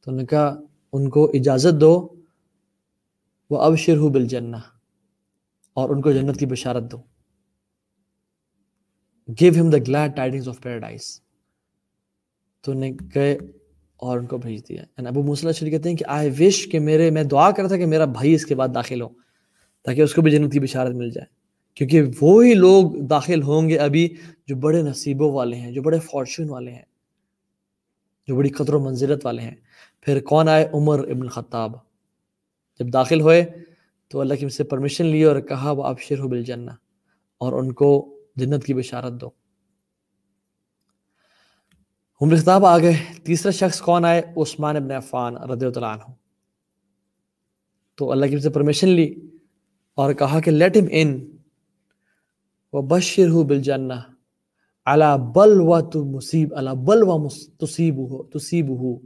تو انہوں نے کہا، ان کو اجازت دو، وہ اب شرح بالجنہ، اور ان کو جنت کی بشارت دو۔ Give him the glad tidings of paradise تو انہیں گئے اور ان کو بھیج دیا۔ ابو موسیٰ شریف کہتے ہیں کہ آئی وش کہ میرے، میں دعا کرتا کہ میرا بھائی اس کے بعد داخل ہو، تاکہ اس کو بھی جنت کی بشارت مل جائے۔ کیونکہ وہی لوگ داخل ہوں گے ابھی جو بڑے نصیبوں والے ہیں، جو بڑے فارچون والے ہیں، جو بڑی قطر و منزلت والے ہیں۔ پھر کون آئے؟ عمر ابن خطاب۔ جب داخل ہوئے تو اللہ کی سے پرمیشن لی اور کہا، وہ اب شرح بالجنہ اور ان کو جنت کی بشارت دو۔ عمر خطاب آ گئے تیسرا شخص کون آئے؟ عثمان ابن عفان رضی اللہ عنہ۔ تو اللہ کی سے پرمیشن لی اور کہا کہ لیٹ ہم ان وبشر بالجنہ علا بل و تو مصیب علا بل و تصیب ہو تصیب ہو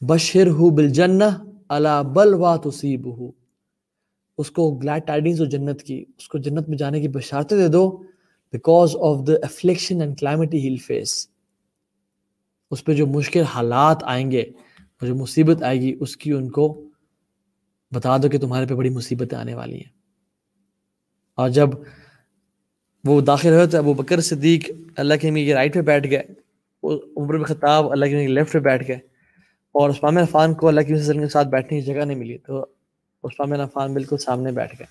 بشر ہو بالجنہ علا بل و تصیب ہو اس کو گلیڈ ٹائڈنگز اور جنت کی، اس کو جنت میں جانے کی بشارتیں دے دو because of the affliction and calamity he'll face اس پہ جو مشکل حالات آئیں گے اور جو مصیبت آئے گی، اس کی ان کو بتا دو کہ تمہارے پہ بڑی مصیبتیں آنے والی ہیں۔ اور جب وہ داخل ہوئے تو ابو بکر صدیق اللہ کے رائٹ پہ بیٹھ گئے۔ عمر خطاب اللہ کے لیفٹ پہ بیٹھ گئے۔ اور عثمان عفان کو اللہ کے کے ساتھ بیٹھنے کی جگہ نہیں ملی۔ تو عثمان عفان بالکل سامنے بیٹھ گئے۔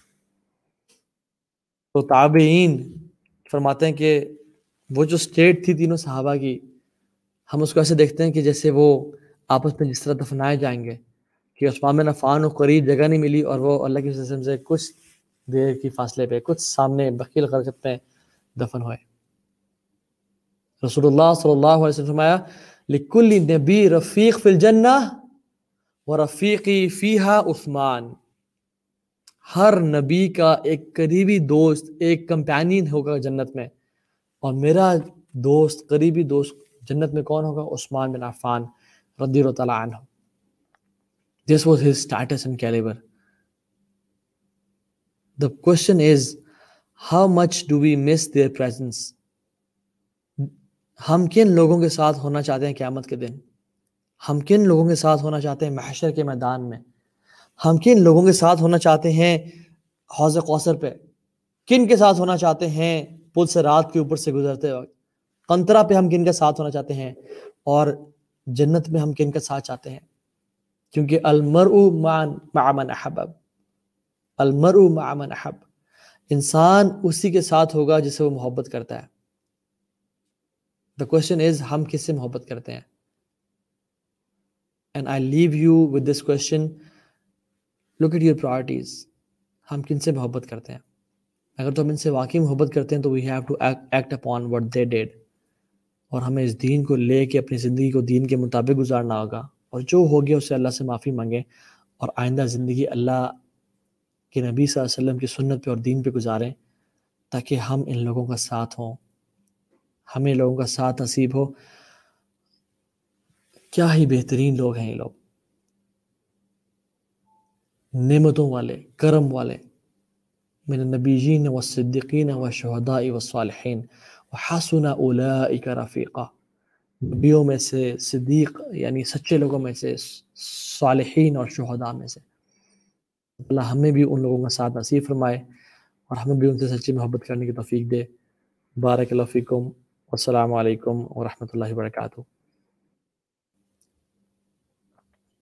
تو تابعین فرماتے ہیں کہ وہ جو اسٹیٹ تھی تینوں صحابہ کی ہم اس کو ایسے دیکھتے ہیں کہ جیسے وہ آپس میں جس طرح دفنائے جائیں گے کہ عثمان عفان کو قریب جگہ نہیں ملی اور وہ اللہ کے وسلم سے کچھ دیر کی فاصلے پہ، کچھ سامنے بکیل غرقت میں دفن ہوئے۔ رسول اللہ صلی اللہ علیہ وسلم فرمایا، لکل نبی رفیق فی الجنہ و رفیقی فیہا عثمان۔ ہر نبی کا ایک قریبی دوست، ایک کمپینین ہوگا جنت میں۔ اور میرا دوست، قریبی دوست جنت میں کون ہوگا؟ عثمان بن عفان رضی اللہ تعالیٰ عنہ۔ This was his status and caliber. The question is, how much do we miss their presence? ہم کن لوگوں کے ساتھ ہونا چاہتے ہیں قیامت کے دن؟ ہم کن لوگوں کے ساتھ ہونا چاہتے ہیں محشر کے میدان میں؟ ہم کن لوگوں کے ساتھ ہونا چاہتے ہیں حوض کوثر پہ؟ کن کے ساتھ ہونا چاہتے ہیں پل سے رات کے اوپر سے گزرتے وقت؟ قنطرہ پہ ہم کن کے ساتھ ہونا چاہتے ہیں اور جنت میں ہم کن کے ساتھ چاہتے ہیں۔ کیونکہ المرء مع من احب۔ المرء مع من احب۔ انسان اسی کے ساتھ ہوگا جسے وہ محبت کرتا ہے۔ دا کوشچن از ہم کس سے محبت کرتے ہیں؟ And I leave you with this question look at your priorities ہم کن سے محبت کرتے ہیں؟ اگر تو ہم ان سے واقعی محبت کرتے ہیں تو we have to act upon what they did اور ہمیں اس دین کو لے کے اپنی زندگی کو دین کے مطابق گزارنا ہوگا اور جو ہو گیا اسے اللہ سے معافی مانگیں اور آئندہ زندگی اللہ کے نبی صلی اللہ علیہ وسلم کی سنت پہ اور دین پہ گزاریں تاکہ ہم ان لوگوں کا ساتھ ہوں۔ ہمیں لوگوں کا ساتھ نصیب ہو۔ کیا ہی بہترین لوگ ہیں یہ لوگ۔ نعمتوں والے، کرم والے۔ من النبیین والصدیقین والشہداء والصالحین۔ حسن اولئک رفیقہ نبیوں میں سے صدیق یعنی سچے لوگوں میں سے، صالحین اور شہداء میں سے۔ اللہ ہمیں بھی ان لوگوں کا ساتھ نصیب فرمائے اور ہمیں بھی ان سے سچی محبت کرنے کی توفیق دے۔ بارک اللہ فیکم۔ السلام علیکم ورحمۃ اللہ وبرکاتہ۔